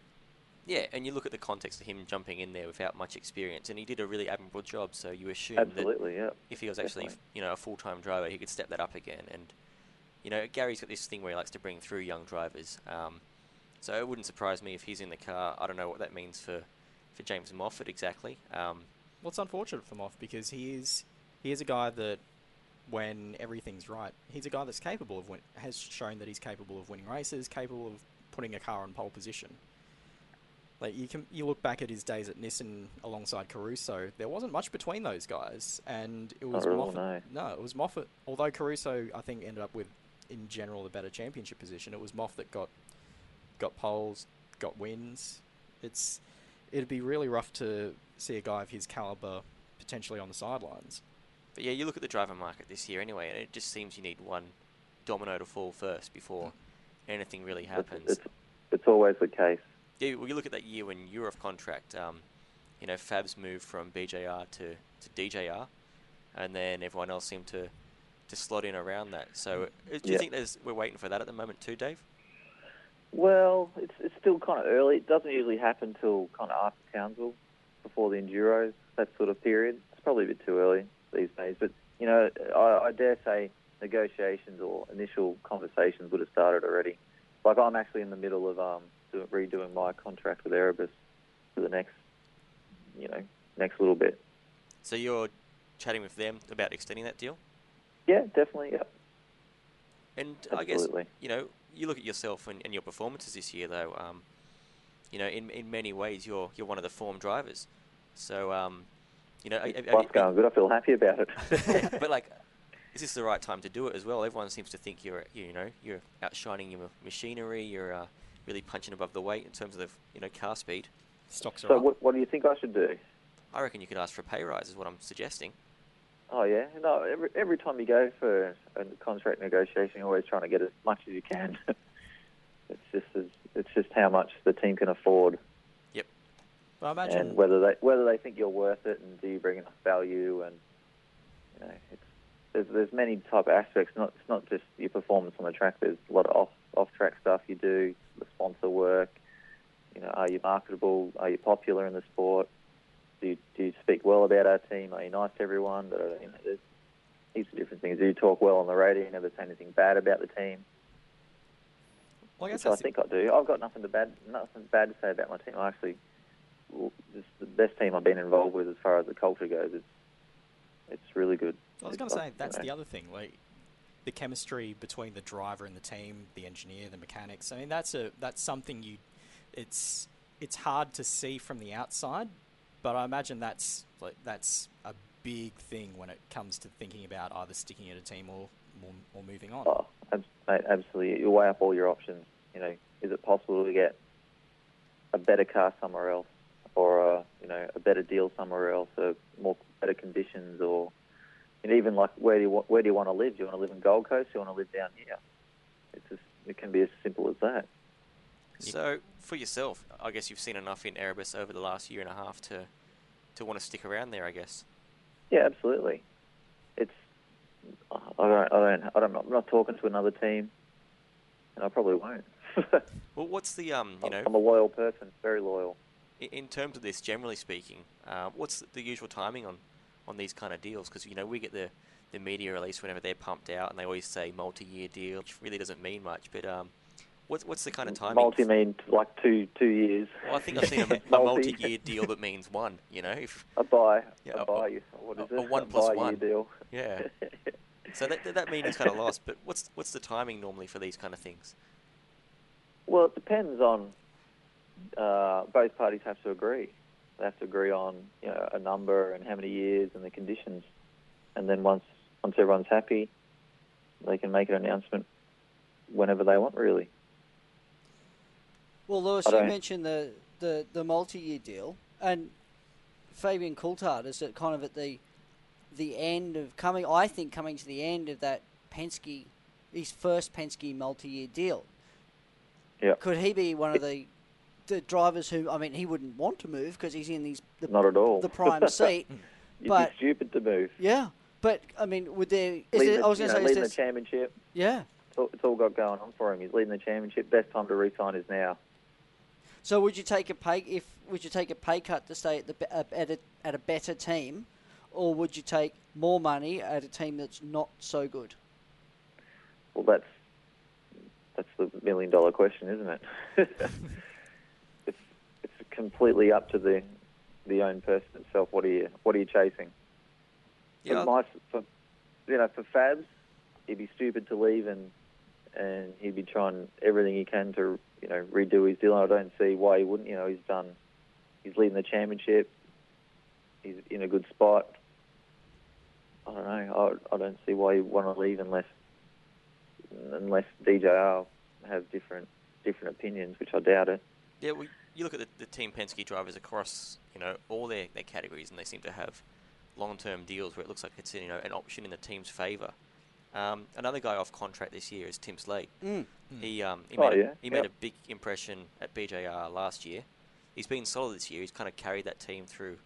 [SPEAKER 3] yeah, and you look at the context of him jumping in there without much experience, and he did a really admirable job. So you assume that
[SPEAKER 5] yeah.
[SPEAKER 3] if he was actually,
[SPEAKER 5] Definitely.
[SPEAKER 3] you know, a full-time driver, he could step that up again. And you know, Garry's got this thing where he likes to bring through young drivers. Um, so it wouldn't surprise me if he's in the car. I don't know what that means for, for James Moffat exactly. Um,
[SPEAKER 4] well, it's unfortunate for Moff because he is he is a guy that when everything's right, he's a guy that's capable of win- has shown that he's capable of winning races, capable of putting a car on pole position. Like you can you look back at his days at Nissan alongside Caruso, there wasn't much between those guys, and it was
[SPEAKER 5] Not really,
[SPEAKER 4] Moffat. No, it was Moffat. Although Caruso, I think, ended up with in general the better championship position. It was Moff that got got poles, got wins. It's it'd be really rough to see a guy of his caliber potentially on the sidelines.
[SPEAKER 3] but yeah, you look at the driver market this year anyway, and it just seems you need one domino to fall first before anything really happens.
[SPEAKER 5] it's, it's always the case.
[SPEAKER 3] Yeah, well, you look at that year when you were off contract. Um, you know, Fabs moved from BJR to, to DJR, and then everyone else seemed to, to slot in around that. So, uh, do you
[SPEAKER 5] Yeah.
[SPEAKER 3] think there's we're waiting for that at the moment too, Dave?
[SPEAKER 5] Well, it's it's still kind of early. It doesn't usually happen till kind of after Townsville, before the Enduros, that sort of period. It's probably a bit too early these days. But, you know, I, I dare say negotiations or initial conversations would have started already. Like, I'm actually in the middle of um, do, redoing my contract with Erebus for the next, you know, next little bit.
[SPEAKER 3] So you're chatting with them about extending that deal,
[SPEAKER 5] Yeah, definitely, yeah.
[SPEAKER 3] and I guess you know you look at yourself and, and your performances this year, though. Um, you know, in in many ways, you're you're one of the form drivers. So, um, you know, have- have
[SPEAKER 5] Life's
[SPEAKER 3] you-
[SPEAKER 5] going good. I feel happy about it.
[SPEAKER 3] but like, is this the right time to do it as well? Everyone seems to think you're, you know, you're outshining your machinery. You're uh, really punching above the weight in terms of, you know, car speed.
[SPEAKER 4] Stocks are
[SPEAKER 5] so,
[SPEAKER 4] up.
[SPEAKER 5] what, what do you think I should do?
[SPEAKER 3] I reckon you could ask for a pay rise. Is what I'm suggesting.
[SPEAKER 5] Oh yeah, no. Every every time you go for a contract negotiation, you're always trying to get as much as you can. it's just as, it's just how much the team can afford,
[SPEAKER 4] But I imagine
[SPEAKER 5] and whether they whether they think you're worth it, and do you bring enough value, and you know, it's there's there's many type of aspects. Not it's not just your performance on the track. There's a lot of off off track stuff you do, the sponsor work, You know, are you marketable? Are you popular in the sport? Do you, do you speak well about our team? Are you nice to everyone? But, you know, there's heaps of different things. Do you talk well on the radio? You never say anything bad about the team?
[SPEAKER 4] Well, I guess
[SPEAKER 5] I think I do. I've got nothing to bad, nothing bad to say about my team. I actually, it's the best team I've been involved with as far as the culture goes. It's, it's really good.
[SPEAKER 4] I was going to say
[SPEAKER 5] you
[SPEAKER 4] that's
[SPEAKER 5] know,
[SPEAKER 4] the other thing, like the chemistry between the driver and the team, the engineer, the mechanics. I mean, that's a that's something you. It's it's hard to see from the outside, but I imagine that's like that's a big thing when it comes to thinking about either sticking at a team or or, or moving on.
[SPEAKER 5] Oh, mate, absolutely. You weigh up all your options. You know, is it possible to get a better car somewhere else, or a, you know a better deal somewhere else, or more better conditions, or and even like where do you where do you want to live? Do you want to live in Gold Coast? Do you want to live down here? It's just, it can be as simple as that.
[SPEAKER 3] So, for yourself, I guess you've seen enough in Erebus over the last year and a half to to want to stick around there. I guess.
[SPEAKER 5] Yeah, absolutely. It's I don't I don't I don't I'm not talking to another team, and I probably won't.
[SPEAKER 3] Well, what's the um, you know,
[SPEAKER 5] I'm a loyal person, very loyal.
[SPEAKER 3] in terms of this, generally speaking, uh, what's the usual timing on on these kind of deals? Because you know we get the the media release whenever they're pumped out, and they always say multi-year deal, which really doesn't mean much. But um, what's what's the kind of timing?
[SPEAKER 5] Multi mean like two two years.
[SPEAKER 3] Well, I think I've seen a, a
[SPEAKER 5] Multi.
[SPEAKER 3] multi-year deal that means one. You know, if
[SPEAKER 5] A buy,
[SPEAKER 3] Yeah,
[SPEAKER 5] a
[SPEAKER 3] a-
[SPEAKER 5] buy. What is
[SPEAKER 3] a- a one plus
[SPEAKER 5] buy
[SPEAKER 3] one.
[SPEAKER 5] deal.
[SPEAKER 3] yeah. So that that means kind of lost. But what's what's the timing normally for these kind of things?
[SPEAKER 5] Well, it depends on. Uh, both parties have to agree. They have to agree on you know a number and how many years and the conditions, and then once once everyone's happy, they can make an announcement whenever they want. Really.
[SPEAKER 2] Well, Lewis, you mentioned the, the, the multi-year deal, and Fabian Coulthard is at kind of at the the end of coming. I think coming to the end of that Penske, his first Penske multi-year deal.
[SPEAKER 5] Yeah.
[SPEAKER 2] Could he be one of the the drivers who? I mean, he wouldn't want to move because he's in these the,
[SPEAKER 5] Not at all.
[SPEAKER 2] the prime seat.
[SPEAKER 5] You'd
[SPEAKER 2] but-
[SPEAKER 5] be stupid to move.
[SPEAKER 2] yeah, but I mean, would there? Is
[SPEAKER 5] Leading
[SPEAKER 2] I was going to say, is
[SPEAKER 5] leading the championship.
[SPEAKER 2] yeah.
[SPEAKER 5] It's all, it's all got going on for him. He's leading the championship. Best time to re-sign is now.
[SPEAKER 2] So would you take a pay if would you take a pay cut to stay at the uh, at a, at a better team, or would you take more money at a team that's not so good?
[SPEAKER 5] Well, that's that's the million dollar question, isn't it? it's it's completely up to the the own person itself. What are you what are you chasing?
[SPEAKER 3] Yeah.
[SPEAKER 5] For, my, for you know, for Fabs, he'd be stupid to leave and and he'd be trying everything he can to you know redo his deal. And I don't see why he wouldn't. You know, he's done. He's leading the championship. He's in a good spot. I don't know. I, I don't see why he'd want to leave unless unless DJR have different different opinions, which I doubt it.
[SPEAKER 3] Yeah, well, you look at the, the Team Penske drivers across, you know, all their, their categories, and they seem to have long-term deals where it looks like it's you know an option in the team's favour. Um, another guy off contract this year is Tim Slade.
[SPEAKER 2] Mm.
[SPEAKER 3] He um, he
[SPEAKER 5] Oh,
[SPEAKER 3] made a,
[SPEAKER 5] yeah,
[SPEAKER 3] he made
[SPEAKER 5] yep.
[SPEAKER 3] a big impression at BJR last year. He's been solid this year. He's kind of carried that team through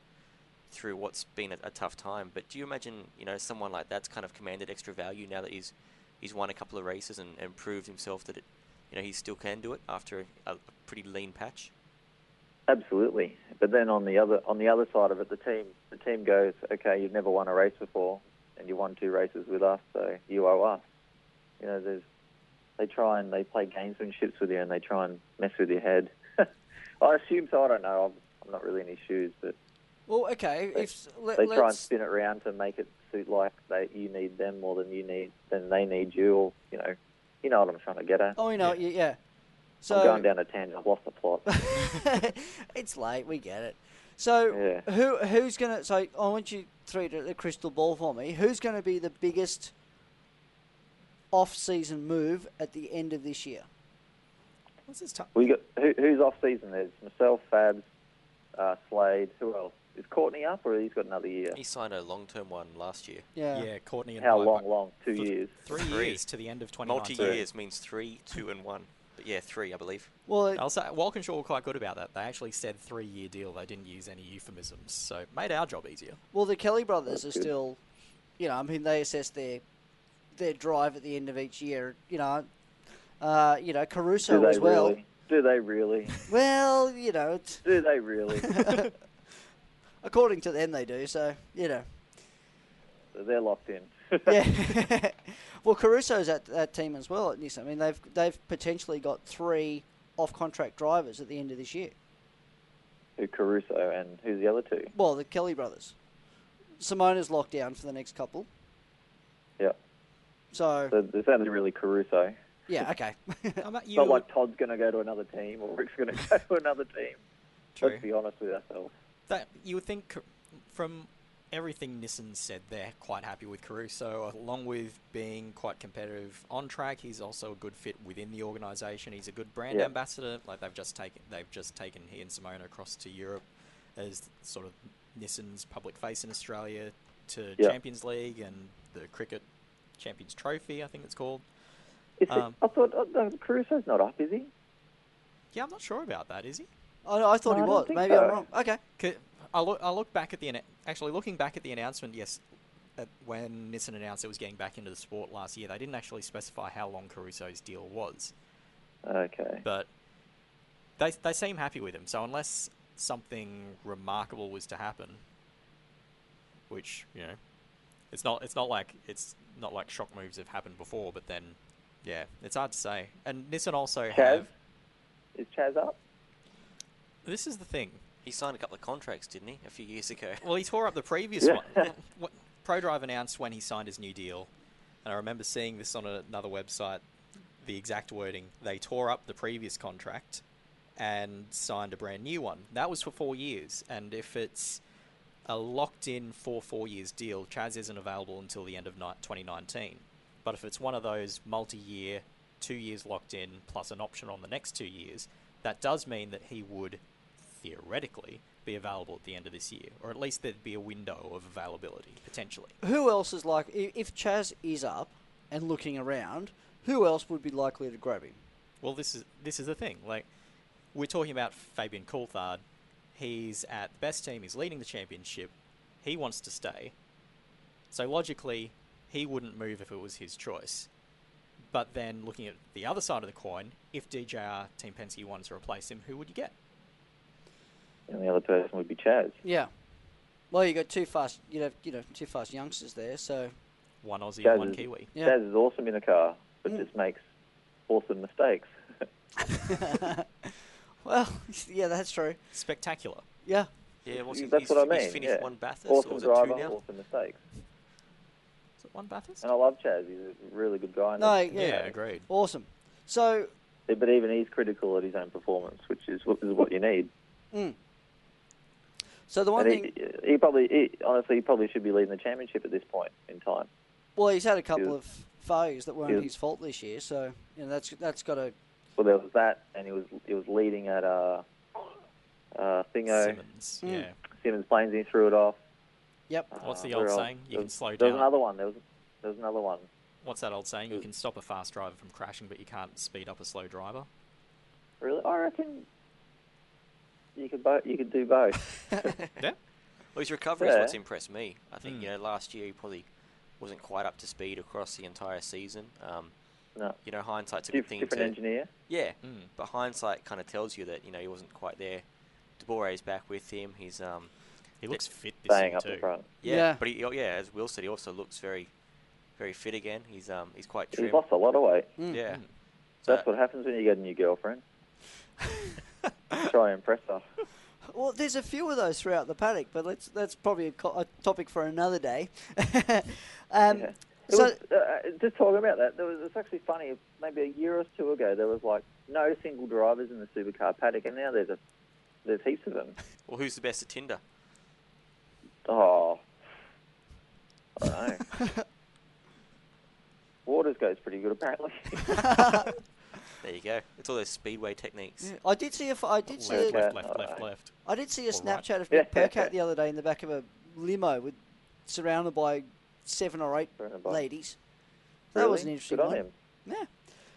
[SPEAKER 3] through what's been a, a tough time. But do you imagine you know someone like that's kind of commanded extra value now that he's he's won a couple of races and, and proved himself that it you know he still can do it after a, a pretty lean patch.
[SPEAKER 5] Absolutely. But then on the other on the other side of it, the team the team goes, okay, you've never won a race before, and you won two races with us, so you owe us. You know, there's they try and they play gamesmanships with you, and they try and mess with your head. I assume so. I don't know. I'm, I'm not really in his shoes, but
[SPEAKER 2] Well, okay.
[SPEAKER 5] They-
[SPEAKER 2] if let,
[SPEAKER 5] they try and spin it around to make it suit like they you need them more than you need than they need you, or you know, you know what I'm trying to get at.
[SPEAKER 2] Oh, you know, yeah. yeah. So
[SPEAKER 5] I'm going down a tangent. I've lost the plot.
[SPEAKER 2] it's late. We get it. So
[SPEAKER 5] Yeah.
[SPEAKER 2] who who's gonna? So I want you three to the crystal ball for me. Who's going to be the biggest off-season move at the end of this year?
[SPEAKER 4] What's this time?
[SPEAKER 5] We got who, who's off season? There's myself, Fabs, uh, Slade. Who else? Is Courtney up, or he's got another year?
[SPEAKER 3] He signed a long-term one last year.
[SPEAKER 2] Yeah.
[SPEAKER 4] Yeah, Courtney and
[SPEAKER 5] How
[SPEAKER 4] Piper.
[SPEAKER 5] long? Long? Two years.
[SPEAKER 4] Three,
[SPEAKER 3] Three.
[SPEAKER 4] years to the end of 2019.
[SPEAKER 3] Multi-years means three, two, and one. But yeah, three, I believe.
[SPEAKER 2] Well, it-
[SPEAKER 4] I'll Walkinshaw were quite good about that. They actually said three-year deal. They didn't use any euphemisms, so made our job easier.
[SPEAKER 2] well, the Kelly brothers are still, you know, I mean, they assess their their drive at the end of each year. You know, uh, you know, Caruso as well.
[SPEAKER 5] really? Do they really?
[SPEAKER 2] Well, you know, it's,
[SPEAKER 5] Do they really?
[SPEAKER 2] according to them, they do. So you know,
[SPEAKER 5] They're locked in.
[SPEAKER 2] yeah. well, Caruso's at that team as well at Nissan. I mean, they've they've potentially got three off-contract drivers at the end of this year.
[SPEAKER 5] Who Caruso and who's the other two?
[SPEAKER 2] Well, the Kelly brothers. Simona's locked down for the next couple.
[SPEAKER 5] Yeah.
[SPEAKER 2] So
[SPEAKER 5] So it's only really Caruso.
[SPEAKER 2] yeah, okay.
[SPEAKER 4] I'm at
[SPEAKER 5] It's
[SPEAKER 4] you.
[SPEAKER 5] not like Todd's going to go to another team or Rick's going to go to another team.
[SPEAKER 4] True.
[SPEAKER 5] Let's be honest with ourselves.
[SPEAKER 4] That you would think from everything Nissan said, they're quite happy with Caruso. Along with being quite competitive on track, he's also a good fit within the organisation. He's a good brand
[SPEAKER 5] Yeah.
[SPEAKER 4] ambassador. Like they've just taken, they've just taken he and Simona across to Europe as sort of Nissan's public face in Australia to
[SPEAKER 5] Yeah.
[SPEAKER 4] Champions League and the Cricket Champions Trophy, I think it's called. Um,
[SPEAKER 5] it, I thought no, Caruso's not up, is he?
[SPEAKER 4] Yeah, I'm not sure about that. Is he?
[SPEAKER 2] I, I thought
[SPEAKER 5] No,
[SPEAKER 2] he was. Maybe I'm wrong. Okay.
[SPEAKER 4] I look, I look back at the actually looking back at the announcement. Yes, at when Nissan announced it was getting back into the sport last year, they didn't actually specify how long Caruso's deal was,
[SPEAKER 5] Okay.
[SPEAKER 4] but they they seem happy with him. So unless something remarkable was to happen, which you know, it's not it's not like it's not like shock moves have happened before. But then, yeah, it's hard to say. And Nissan also
[SPEAKER 5] Chaz?
[SPEAKER 4] have.
[SPEAKER 5] Is Chaz up?
[SPEAKER 4] This is the thing.
[SPEAKER 3] He signed a couple of contracts, didn't he, a few years ago?
[SPEAKER 4] Well, he tore up the previous
[SPEAKER 5] Yeah.
[SPEAKER 4] one. What- ProDrive announced when he signed his new deal, and I remember seeing this on another website. The exact wording: they tore up the previous contract and signed a brand new one. That was for four years, and if it's a locked-in for four years deal, Chaz isn't available until the end of 2019. But if it's one of those multi-year, two years locked in plus an option on the next two years, that does mean that he would theoretically be available at the end of this year, or at least there'd be a window of availability potentially.
[SPEAKER 2] Who else is like if Chaz is up and looking around? Who else would be likely to grab him?
[SPEAKER 4] Well, this is this is the thing. Like we're talking about Fabian Coulthard. He's at the best team. He's leading the championship. He wants to stay. So logically, he wouldn't move if it was his choice. But then looking at the other side of the coin, if DJR Team Penske wanted to replace him, who would you get?
[SPEAKER 5] And the other person would be Chaz.
[SPEAKER 2] Yeah. Well, you got two fast, you have you know two fast youngsters there, so
[SPEAKER 4] One Aussie,
[SPEAKER 5] Chaz
[SPEAKER 4] and one
[SPEAKER 5] is-
[SPEAKER 4] Kiwi.
[SPEAKER 2] Yeah.
[SPEAKER 5] Chaz is awesome in a car, but
[SPEAKER 2] Mm.
[SPEAKER 5] just makes awesome mistakes.
[SPEAKER 2] well, yeah, that's true.
[SPEAKER 4] Spectacular.
[SPEAKER 2] Yeah.
[SPEAKER 3] Yeah, what's he,
[SPEAKER 5] That's
[SPEAKER 3] he's,
[SPEAKER 5] what I
[SPEAKER 3] he's
[SPEAKER 5] mean.
[SPEAKER 3] finished
[SPEAKER 5] yeah.
[SPEAKER 3] one Bathurst,
[SPEAKER 5] awesome
[SPEAKER 3] was
[SPEAKER 5] driver,
[SPEAKER 3] two
[SPEAKER 5] awesome mistakes.
[SPEAKER 4] Is it one Bathurst?
[SPEAKER 5] And I love Chaz. He's a really good guy.
[SPEAKER 2] No, yeah.
[SPEAKER 4] yeah, agreed.
[SPEAKER 2] Awesome. So,
[SPEAKER 5] Yeah, But even he's critical at his own performance, which is what, is what you need.
[SPEAKER 2] mm. So the one
[SPEAKER 5] And
[SPEAKER 2] thing,
[SPEAKER 5] he, he probably, he, honestly, he probably should be leading the championship at this point in time.
[SPEAKER 2] well, he's had a couple
[SPEAKER 5] he
[SPEAKER 2] of failures that weren't
[SPEAKER 5] was-
[SPEAKER 2] his fault this year, so you know that's that's got to.
[SPEAKER 5] Well, there was that, and he was he was leading at uh, uh, Thingo.
[SPEAKER 4] Simmons.
[SPEAKER 2] Mm.
[SPEAKER 4] Yeah.
[SPEAKER 5] Simmons Plains, he threw it off.
[SPEAKER 2] Yep.
[SPEAKER 4] What's the
[SPEAKER 5] Uh,
[SPEAKER 4] old
[SPEAKER 5] where
[SPEAKER 4] saying? You
[SPEAKER 5] There
[SPEAKER 4] can
[SPEAKER 5] was-
[SPEAKER 4] slow
[SPEAKER 5] There was
[SPEAKER 4] down.
[SPEAKER 5] another one. There was there was another one.
[SPEAKER 4] What's that old saying? You can stop a fast driver from crashing, but you can't speed up a slow driver.
[SPEAKER 5] Really, I reckon you could bo- you could do both.
[SPEAKER 4] Yeah.
[SPEAKER 3] Well, his recovery is what's impressed me. I think
[SPEAKER 4] Mm.
[SPEAKER 3] you know last year he probably wasn't quite up to speed across the entire season. Um,
[SPEAKER 5] no,
[SPEAKER 3] you know, hindsight's a
[SPEAKER 5] Dif-
[SPEAKER 3] good thing
[SPEAKER 5] different
[SPEAKER 3] to
[SPEAKER 5] engineer.
[SPEAKER 3] yeah,
[SPEAKER 4] Mm.
[SPEAKER 3] but hindsight kind of tells you that you know he wasn't quite there. Debore's back with him. He's um
[SPEAKER 4] He looks fit this
[SPEAKER 5] Staying
[SPEAKER 4] year
[SPEAKER 5] up
[SPEAKER 4] too.
[SPEAKER 5] in front.
[SPEAKER 3] yeah,
[SPEAKER 2] Yeah.
[SPEAKER 3] but he, oh, yeah, as Will said, he also looks very very fit again. He's um he's quite
[SPEAKER 5] He's
[SPEAKER 3] trim.
[SPEAKER 5] lost a lot of weight.
[SPEAKER 2] Mm.
[SPEAKER 3] Yeah,
[SPEAKER 4] Mm.
[SPEAKER 3] So-
[SPEAKER 5] That's what happens when you get a new girlfriend. Try and impress her.
[SPEAKER 2] Well, there's a few of those throughout the paddock, but let's that's probably a, co- a topic for another day. um,
[SPEAKER 5] Yeah.
[SPEAKER 2] So
[SPEAKER 5] was, uh, just talking about that, there was, it's actually funny. Maybe a year or two ago, there was like no single drivers in the supercar paddock, and now there's a there's heaps of them.
[SPEAKER 3] well, who's the best at Tinder?
[SPEAKER 5] Oh, I don't know. Waters goes pretty good apparently.
[SPEAKER 3] There you go. It's all those speedway techniques.
[SPEAKER 2] I did see a f- I did see
[SPEAKER 4] Left,
[SPEAKER 2] a,
[SPEAKER 4] left, left, left, left.
[SPEAKER 2] I did see a
[SPEAKER 4] All right.
[SPEAKER 2] Snapchat of
[SPEAKER 5] Yeah.
[SPEAKER 2] Nick Percat the other day in the back of a limo with surrounded by seven or eight ladies. That was an interesting
[SPEAKER 5] Good on
[SPEAKER 2] one.
[SPEAKER 5] him.
[SPEAKER 2] Yeah.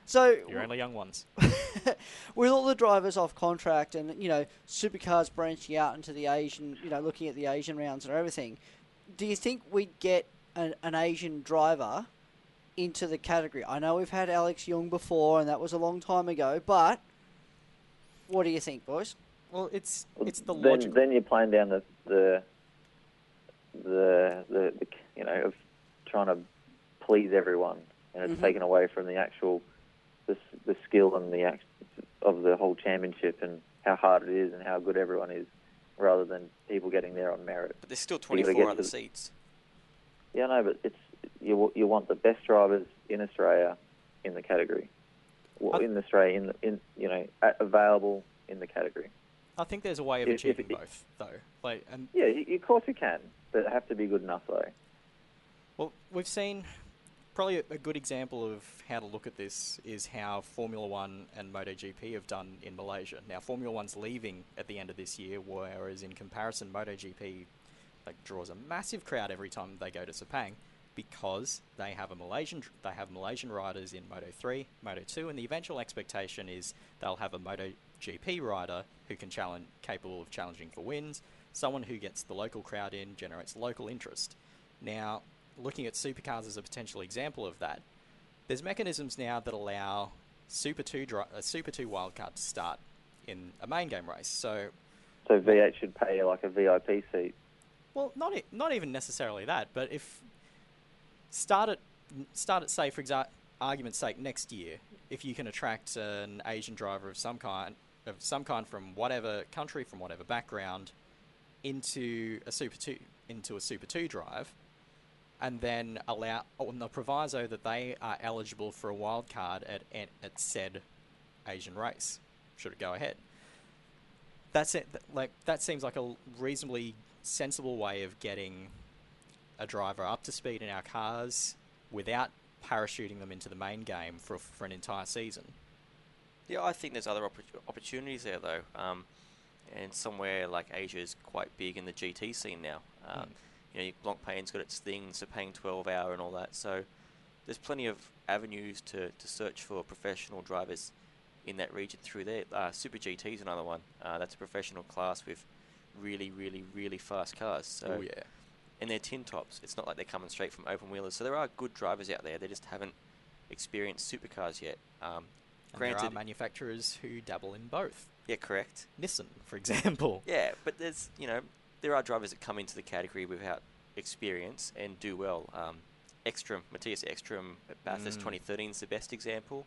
[SPEAKER 2] So
[SPEAKER 4] You're only young ones.
[SPEAKER 2] with all the drivers off contract and you know supercars branching out into the Asian, you know, looking at the Asian rounds and everything, do you think we'd get an, an Asian driver into the category? I know we've had Alex Yoong before, and that was a long time ago, but What do you think, boys?
[SPEAKER 4] Well, it's it's the
[SPEAKER 5] then,
[SPEAKER 4] logical.
[SPEAKER 5] then you're playing down the the, the the the you know of trying to please everyone, and it's
[SPEAKER 2] Mhm.
[SPEAKER 5] taken away from the actual the the skill and the act of the whole championship and how hard it is and how good everyone is, rather than people getting there on merit.
[SPEAKER 3] But there's still 24 other seats.
[SPEAKER 5] Yeah, no, but it's you you want the best drivers in Australia in the category, well, in Australia in in you know available in the category.
[SPEAKER 4] I think there's a way of
[SPEAKER 5] if- if
[SPEAKER 4] achieving
[SPEAKER 5] it-
[SPEAKER 4] both, though. Like, and
[SPEAKER 5] Yeah, you, of course you can, but it have to be good enough though.
[SPEAKER 4] Well, we've seen probably a, a good example of how to look at this is how Formula One and MotoGP have done in Malaysia. Now, Formula One's leaving at the end of this year, whereas in comparison, MotoGP like draws a massive crowd every time they go to Sepang because they have a Malaysian they have Malaysian riders in Moto 3, Moto 2, and the eventual expectation is they'll have a Moto GP rider who can challenge capable of challenging for wins, someone who gets the local crowd in, generates local interest. Now, looking at supercars as a potential example of that, there's mechanisms now that allow Super 2 dri- a Super 2 wildcard to start in a main game race. So,
[SPEAKER 5] So V8 should pay you like a VIP seat.
[SPEAKER 4] well, not not even necessarily that, but if start at start at say for exa- argument's sake next year, if you can attract an Asian driver of some kind of some kind from whatever country, from whatever background, into a Super Two into a Super Two drive, and then allow on the proviso that they are eligible for a wild card at at, said Asian race, should it go ahead. That's it. Like that seems like a reasonably sensible way of getting a driver up to speed in our cars without parachuting them into the main game for for an entire season.
[SPEAKER 3] Yeah, I think there's other oppor- opportunities there though. Um, and somewhere like Asia is quite big in the GT scene now. Um,
[SPEAKER 4] Mm.
[SPEAKER 3] You know, Blancpain's got its thing, Sepang 12 hour and all that. So there's plenty of avenues to, to search for professional drivers in that region through there. Uh, Super GT is another one. Uh, that's a professional class with really, really, really fast cars. So
[SPEAKER 4] oh yeah.
[SPEAKER 3] And they're tin tops. It's not like they're coming straight from open wheelers. So there are good drivers out there. They just haven't experienced supercars yet. Um,
[SPEAKER 4] And there are manufacturers who dabble in both.
[SPEAKER 3] yeah, correct.
[SPEAKER 4] Nissan, for example.
[SPEAKER 3] Yeah, but there's you know there are drivers that come into the category without experience and do well. Um, Ekstrom, Mattias Ekstrom at Bathurst
[SPEAKER 4] Mm.
[SPEAKER 3] 2013 is the best example.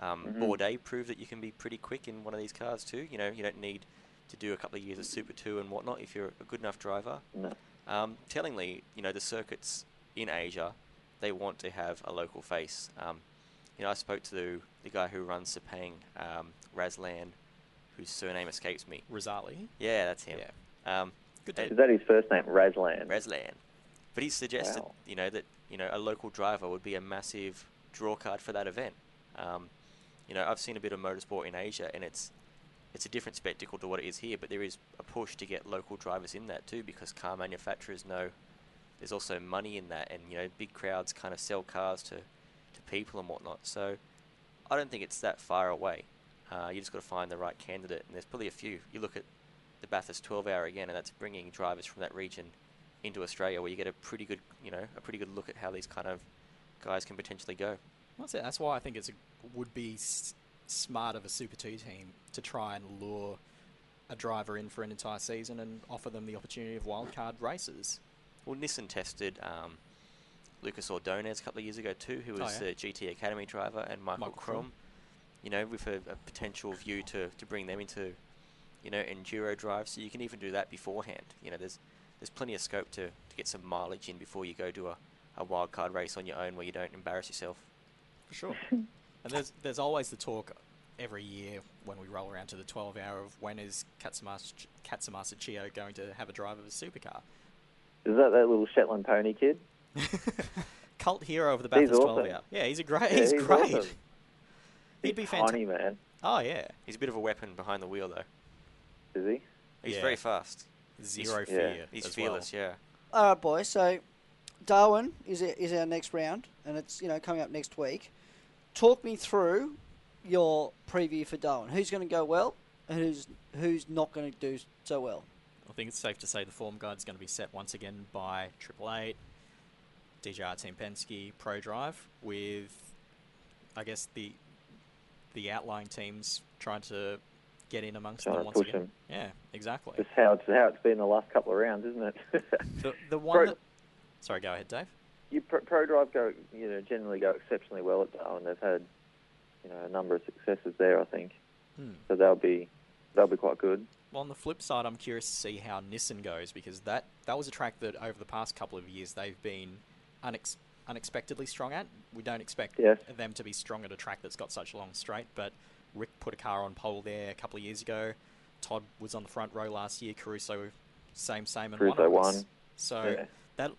[SPEAKER 3] Um,
[SPEAKER 5] Mhm.
[SPEAKER 3] Bourdais proved that you can be pretty quick in one of these cars too. You know, you don't need to do a couple of years of Super 2 and whatnot if you're a good enough driver.
[SPEAKER 5] No.
[SPEAKER 3] Um, tellingly, you know, the circuits in Asia, they want to have a local face. Um, you know, I spoke to the, the guy who runs Sepang, um, Razlan, whose surname escapes me.
[SPEAKER 4] Razali.
[SPEAKER 3] Yeah, that's him.
[SPEAKER 4] Yeah.
[SPEAKER 3] Um,
[SPEAKER 4] Good
[SPEAKER 3] and-
[SPEAKER 4] dude.
[SPEAKER 5] Is that his first name? Razlan.
[SPEAKER 3] Razlan. But he suggested,
[SPEAKER 5] Wow.
[SPEAKER 3] you know, that you know a local driver would be a massive draw card for that event. Um, you know, I've seen a bit of motorsport in Asia, and it's it's a different spectacle to what it is here. But there is a push to get local drivers in that too, because car manufacturers know there's also money in that, and you know, big crowds kind of sell cars to to people and whatnot. So I don't think it's that far away. Uh, you just got to find the right candidate, and there's probably a few. You look at the Bathurst 12 hour again, and that's bringing drivers from that region into Australia, where you get a pretty good, you know, a pretty good look at how these kind of guys can potentially go.
[SPEAKER 4] That's it. That's why I think it's a, would be smart of a Super Two team to try and lure a driver in for an entire season and offer them the opportunity of wildcard races.
[SPEAKER 3] Well, Nissan tested um, Lucas Ordonez a couple of years ago too, who
[SPEAKER 4] Oh,
[SPEAKER 3] was
[SPEAKER 4] yeah.
[SPEAKER 3] the GT Academy driver, and Michael,
[SPEAKER 4] Michael
[SPEAKER 3] Krumm.
[SPEAKER 4] Krumm.
[SPEAKER 3] You know, with a, a potential view to, to bring them into, you know, enduro drive. So you can even do that beforehand. You know, there's there's plenty of scope to, to get some mileage in before you go do a, a wild card race on your own where you don't embarrass yourself.
[SPEAKER 4] For sure. and there's there's always the talk every year when we roll around to the 12 hour of when is Katsumasa, Katsumasa Chiyo going to have a drive of a supercar.
[SPEAKER 5] Is that that little Shetland pony kid?
[SPEAKER 4] Cult hero of the
[SPEAKER 5] He's
[SPEAKER 4] Bathurst 12
[SPEAKER 5] awesome.
[SPEAKER 4] hour. Yeah, he's a great.
[SPEAKER 5] Yeah,
[SPEAKER 4] he's,
[SPEAKER 5] he's
[SPEAKER 4] great.
[SPEAKER 5] awesome.
[SPEAKER 4] He'd be
[SPEAKER 5] He's
[SPEAKER 4] fantastic.
[SPEAKER 5] Man,
[SPEAKER 4] Oh yeah,
[SPEAKER 3] He's a bit of a weapon behind the wheel though.
[SPEAKER 5] is he?
[SPEAKER 3] He's
[SPEAKER 4] Yeah.
[SPEAKER 3] very fast.
[SPEAKER 4] zero
[SPEAKER 5] yeah.
[SPEAKER 4] fear.
[SPEAKER 3] He's
[SPEAKER 4] as
[SPEAKER 3] fearless,
[SPEAKER 4] well.
[SPEAKER 3] yeah.
[SPEAKER 2] All right, boys. So Darwin is is our next round, and it's you know coming up next week. Talk me through your preview for Darwin. Who's going to go well, and who's who's not going to do so well?
[SPEAKER 4] I think it's safe to say the form guide's going to be set once again by Triple Eight, DJR Team Penske, Pro Drive, with I guess the the outlying teams trying to get in amongst
[SPEAKER 5] Trying
[SPEAKER 4] them
[SPEAKER 5] to
[SPEAKER 4] once
[SPEAKER 5] push
[SPEAKER 4] again.
[SPEAKER 5] them.
[SPEAKER 4] Yeah, exactly.
[SPEAKER 5] Just how it's how it's been the last couple of rounds, isn't it?
[SPEAKER 4] The, the one
[SPEAKER 5] Pro-
[SPEAKER 4] that... Sorry, go ahead, Dave.
[SPEAKER 5] You pro, pro drive go you know generally go exceptionally well at Darwin. They've had you know a number of successes there, I think.
[SPEAKER 4] Hmm.
[SPEAKER 5] So they'll be they'll be quite good.
[SPEAKER 4] Well, on the flip side, I'm curious to see how Nissan goes because that, that was a track that over the past couple of years they've been unex- unexpectedly strong at. We don't expect
[SPEAKER 5] Yes.
[SPEAKER 4] them to be strong at a track that's got such a long straight, but Rick put a car on pole there a couple of years ago. Todd was on the front row last year. Caruso, same, same, and
[SPEAKER 5] Caruso
[SPEAKER 4] won.
[SPEAKER 5] won.
[SPEAKER 4] So
[SPEAKER 5] Yeah.
[SPEAKER 4] that,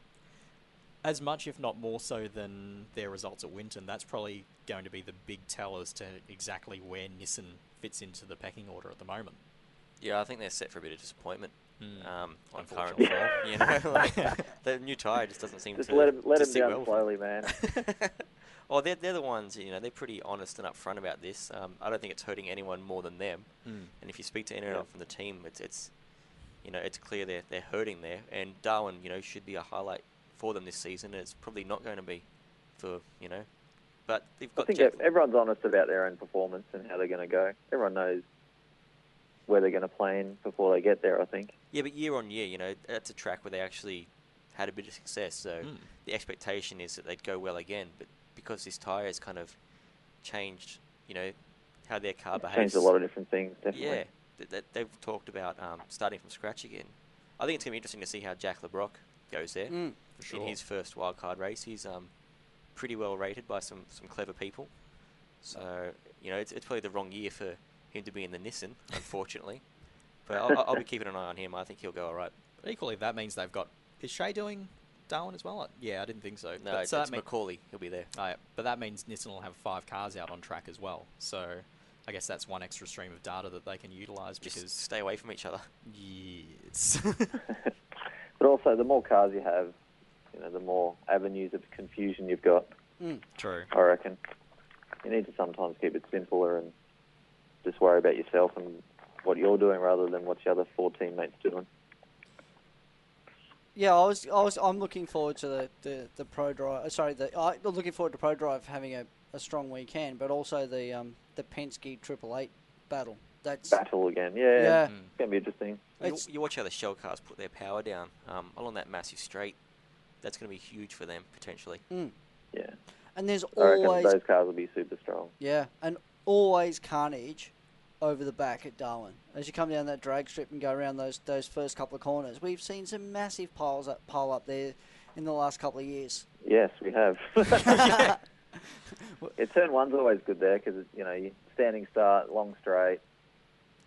[SPEAKER 4] as much if not more so than their results at Winton, that's probably going to be the big tell as to exactly where Nissan fits into the pecking order at the moment.
[SPEAKER 3] Yeah, I think they're set for a bit of disappointment
[SPEAKER 4] Hmm.
[SPEAKER 3] um, on current
[SPEAKER 4] Unfortunately.
[SPEAKER 3] form. You know, like, the new tyre just doesn't seem
[SPEAKER 5] Just
[SPEAKER 3] to
[SPEAKER 5] let him let
[SPEAKER 3] to
[SPEAKER 5] him
[SPEAKER 3] sit
[SPEAKER 5] down
[SPEAKER 3] well
[SPEAKER 5] slowly, man.
[SPEAKER 3] well, they're, they're the ones, you know, they're pretty honest and upfront about this. Um, I don't think it's hurting anyone more than them.
[SPEAKER 4] Hmm.
[SPEAKER 3] And if you speak to anyone
[SPEAKER 5] Yeah.
[SPEAKER 3] from the team, it's, it's, you know, it's clear they're, they're hurting there. And Darwin, you know, should be a highlight for them this season. And it's probably not going to be for, you know, but they've
[SPEAKER 5] I think
[SPEAKER 3] Jack-
[SPEAKER 5] everyone's honest about their own performance and how they're going to go. Everyone knows where they're going to play in before they get there. I think.
[SPEAKER 3] Yeah, but year on year, you know, that's a track where they actually had a bit of success. So
[SPEAKER 4] Mm.
[SPEAKER 3] the expectation is that they'd go well again. But because this tyre has kind of changed, you know, how their car
[SPEAKER 5] It's
[SPEAKER 3] behaves.
[SPEAKER 5] changed a lot of different things. Definitely.
[SPEAKER 3] Yeah, th- th- they've talked about um, starting from scratch again. I think it's going to be interesting to see how Jack Le Brocq goes there
[SPEAKER 2] Mm.
[SPEAKER 4] Sure.
[SPEAKER 3] in his first wildcard race. He's um, pretty well rated by some, some clever people. So, you know, it's, it's probably the wrong year for him to be in the Nissan, unfortunately. but I'll, I'll be keeping an eye on him. I think he'll go all right.
[SPEAKER 4] But equally, that means they've got. Is Shea doing Darwin as well? Yeah, I didn't think so.
[SPEAKER 3] No,
[SPEAKER 4] but,
[SPEAKER 3] it's,
[SPEAKER 4] so
[SPEAKER 3] it's
[SPEAKER 4] that mean-
[SPEAKER 3] Macaulay. He'll be there.
[SPEAKER 4] Oh, but that means Nissan will have five cars out on track as well. So I guess that's one extra stream of data that they can utilise
[SPEAKER 3] Just
[SPEAKER 4] because
[SPEAKER 3] stay away from each other.
[SPEAKER 4] yes,
[SPEAKER 5] but also, the more cars you have, you know, the more avenues of confusion you've got.
[SPEAKER 2] Mm.
[SPEAKER 4] true.
[SPEAKER 5] I reckon you need to sometimes keep it simpler and just worry about yourself and what you're doing rather than what your other four teammates doing.
[SPEAKER 2] Yeah, I was, I was, I'm looking forward to the, the, the pro drive. uh, Sorry, the I'm looking forward to pro drive having a, a strong weekend, but also the um the Penske Triple Eight battle. That's
[SPEAKER 5] Battle again, yeah.
[SPEAKER 2] Yeah.
[SPEAKER 4] Mm.
[SPEAKER 5] It's gonna be interesting.
[SPEAKER 3] You,
[SPEAKER 2] It's-
[SPEAKER 3] you watch how the shell cars put their power down um, along that massive straight. That's going to be huge for them potentially.
[SPEAKER 2] mm.
[SPEAKER 5] Yeah,
[SPEAKER 2] and there's
[SPEAKER 5] I
[SPEAKER 2] always
[SPEAKER 5] those cars will be super strong.
[SPEAKER 2] yeah, and always carnage over the back at Darwin as you come down that drag strip and go around those those first couple of corners. We've seen some massive piles up pile up there in the last couple of years.
[SPEAKER 5] Yes, we have. yeah, turn one's always good there because you know you standing start, long straight.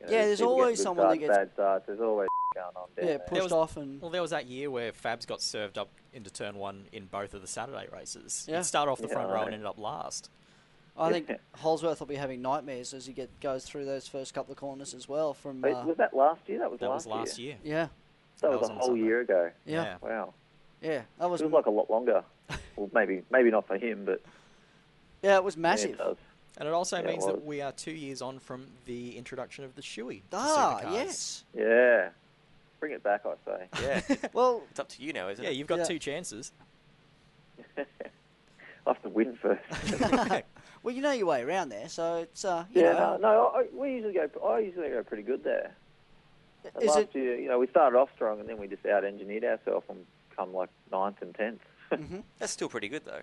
[SPEAKER 5] You know,
[SPEAKER 2] Yeah, there's always someone that gets-
[SPEAKER 5] bad starts. There's always going on down
[SPEAKER 2] Yeah,
[SPEAKER 5] there.
[SPEAKER 2] pushed
[SPEAKER 4] was-
[SPEAKER 2] off and
[SPEAKER 4] Well, there was that year where Fabs got served up into turn one in both of the Saturday races.
[SPEAKER 2] Yeah.
[SPEAKER 4] He'd start off the
[SPEAKER 5] Yeah,
[SPEAKER 4] front row and ended up last.
[SPEAKER 2] I think Holdsworth will be having nightmares as he get goes through those first couple of corners as well. From
[SPEAKER 5] Wait,
[SPEAKER 2] uh,
[SPEAKER 5] was that last year? That was
[SPEAKER 4] That
[SPEAKER 5] last
[SPEAKER 4] was last year.
[SPEAKER 2] yeah,
[SPEAKER 5] That,
[SPEAKER 4] That
[SPEAKER 5] was,
[SPEAKER 4] was
[SPEAKER 5] a whole
[SPEAKER 4] Sunday.
[SPEAKER 5] year ago.
[SPEAKER 2] yeah,
[SPEAKER 5] Wow.
[SPEAKER 2] yeah, That was
[SPEAKER 5] Feels like a lot longer. well, maybe maybe not for him, but
[SPEAKER 2] yeah, it was
[SPEAKER 5] yeah,
[SPEAKER 2] massive.
[SPEAKER 5] it does.
[SPEAKER 4] And it also
[SPEAKER 5] Yeah, it
[SPEAKER 4] means that we are two years on from the introduction of the shoey. to
[SPEAKER 2] ah,
[SPEAKER 4] supercars.
[SPEAKER 2] yes.
[SPEAKER 5] Yeah. Bring it back, I say.
[SPEAKER 3] Yeah,
[SPEAKER 2] Well,
[SPEAKER 3] it's up to you now, isn't
[SPEAKER 4] Yeah,
[SPEAKER 3] it?
[SPEAKER 4] Yeah, you've got
[SPEAKER 2] Yeah.
[SPEAKER 4] two chances.
[SPEAKER 5] I have to win first.
[SPEAKER 2] well, you know your way around there, so it's uh, you
[SPEAKER 5] yeah,
[SPEAKER 2] know,
[SPEAKER 5] no, no I, we usually go. I usually go pretty good there.
[SPEAKER 2] is
[SPEAKER 5] Last
[SPEAKER 2] it?
[SPEAKER 5] year, you know, we started off strong and then we just out-engineered ourselves and come like ninth and tenth.
[SPEAKER 2] hmm
[SPEAKER 3] That's still pretty good though.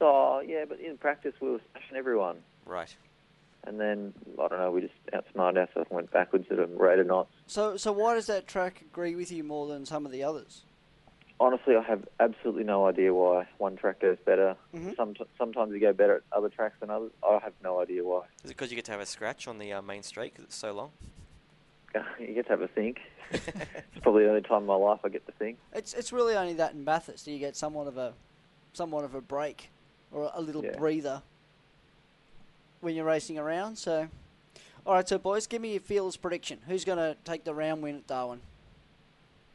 [SPEAKER 5] Oh yeah, but in practice we were smashing everyone,
[SPEAKER 3] Right.
[SPEAKER 5] and then I don't know, we just outsmarted ourselves and went backwards at a rate of knots.
[SPEAKER 2] So, so why does that track agree with you more than some of the others?
[SPEAKER 5] Honestly, I have absolutely no idea why one track goes better.
[SPEAKER 2] Mhm.
[SPEAKER 5] Some, sometimes you go better at other tracks than others. I have no idea why.
[SPEAKER 3] Is it because you get to have a scratch on the uh, main straight because it's so long?
[SPEAKER 5] you get to have a think. It's probably the only time in my life I get to think.
[SPEAKER 2] It's it's really only that in Bathurst. You get somewhat of a, somewhat of a break, or a little
[SPEAKER 5] Yeah.
[SPEAKER 2] breather. When you're racing around, so. All right, so boys, give me your fearless prediction. Who's going to take the round win at Darwin?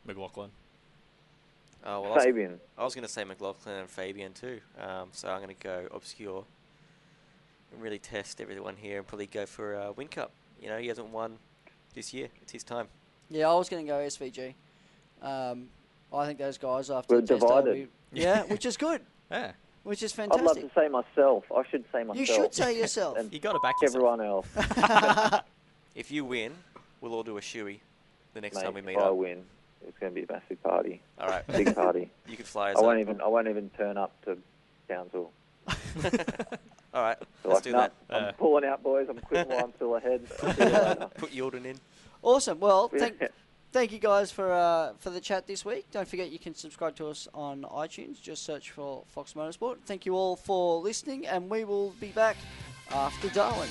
[SPEAKER 4] McLaughlin.
[SPEAKER 3] Oh, well, I was,
[SPEAKER 5] Fabian.
[SPEAKER 3] I was going to say McLaughlin and Fabian too. Um, so I'm going to go obscure and really test everyone here and probably go for a Whincup. You know, he hasn't won this year. It's his time.
[SPEAKER 2] Yeah, I was going to go SVG. Um, I think those guys after
[SPEAKER 5] We're
[SPEAKER 2] the test, they'll
[SPEAKER 5] divided.
[SPEAKER 2] be- yeah, which is good,
[SPEAKER 4] Yeah,
[SPEAKER 2] which is fantastic.
[SPEAKER 5] I'd love to say myself. I should say myself.
[SPEAKER 2] You should say yourself.
[SPEAKER 5] and
[SPEAKER 4] you got to back yourself.
[SPEAKER 5] everyone else.
[SPEAKER 3] If you win, we'll all do a shoey the next
[SPEAKER 5] Mate,
[SPEAKER 3] time we meet
[SPEAKER 5] if I
[SPEAKER 3] up.
[SPEAKER 5] win, it's going to be a massive party.
[SPEAKER 3] All right.
[SPEAKER 5] Big party.
[SPEAKER 3] You can fly us
[SPEAKER 5] I won't
[SPEAKER 3] up.
[SPEAKER 5] even. I won't even turn up to Townsville.
[SPEAKER 3] All right.
[SPEAKER 5] So
[SPEAKER 3] Let's
[SPEAKER 5] like,
[SPEAKER 3] do
[SPEAKER 5] nah,
[SPEAKER 3] that.
[SPEAKER 5] I'm
[SPEAKER 4] Uh.
[SPEAKER 5] pulling out, boys. I'm quitting while I'm still ahead. See you later.
[SPEAKER 3] Put Jordan in.
[SPEAKER 2] Awesome. Well, thank thank you guys for uh, for the chat this week. Don't forget you can subscribe to us on iTunes. Just search for Fox Motorsport. Thank you all for listening, and we will be back after Darwin.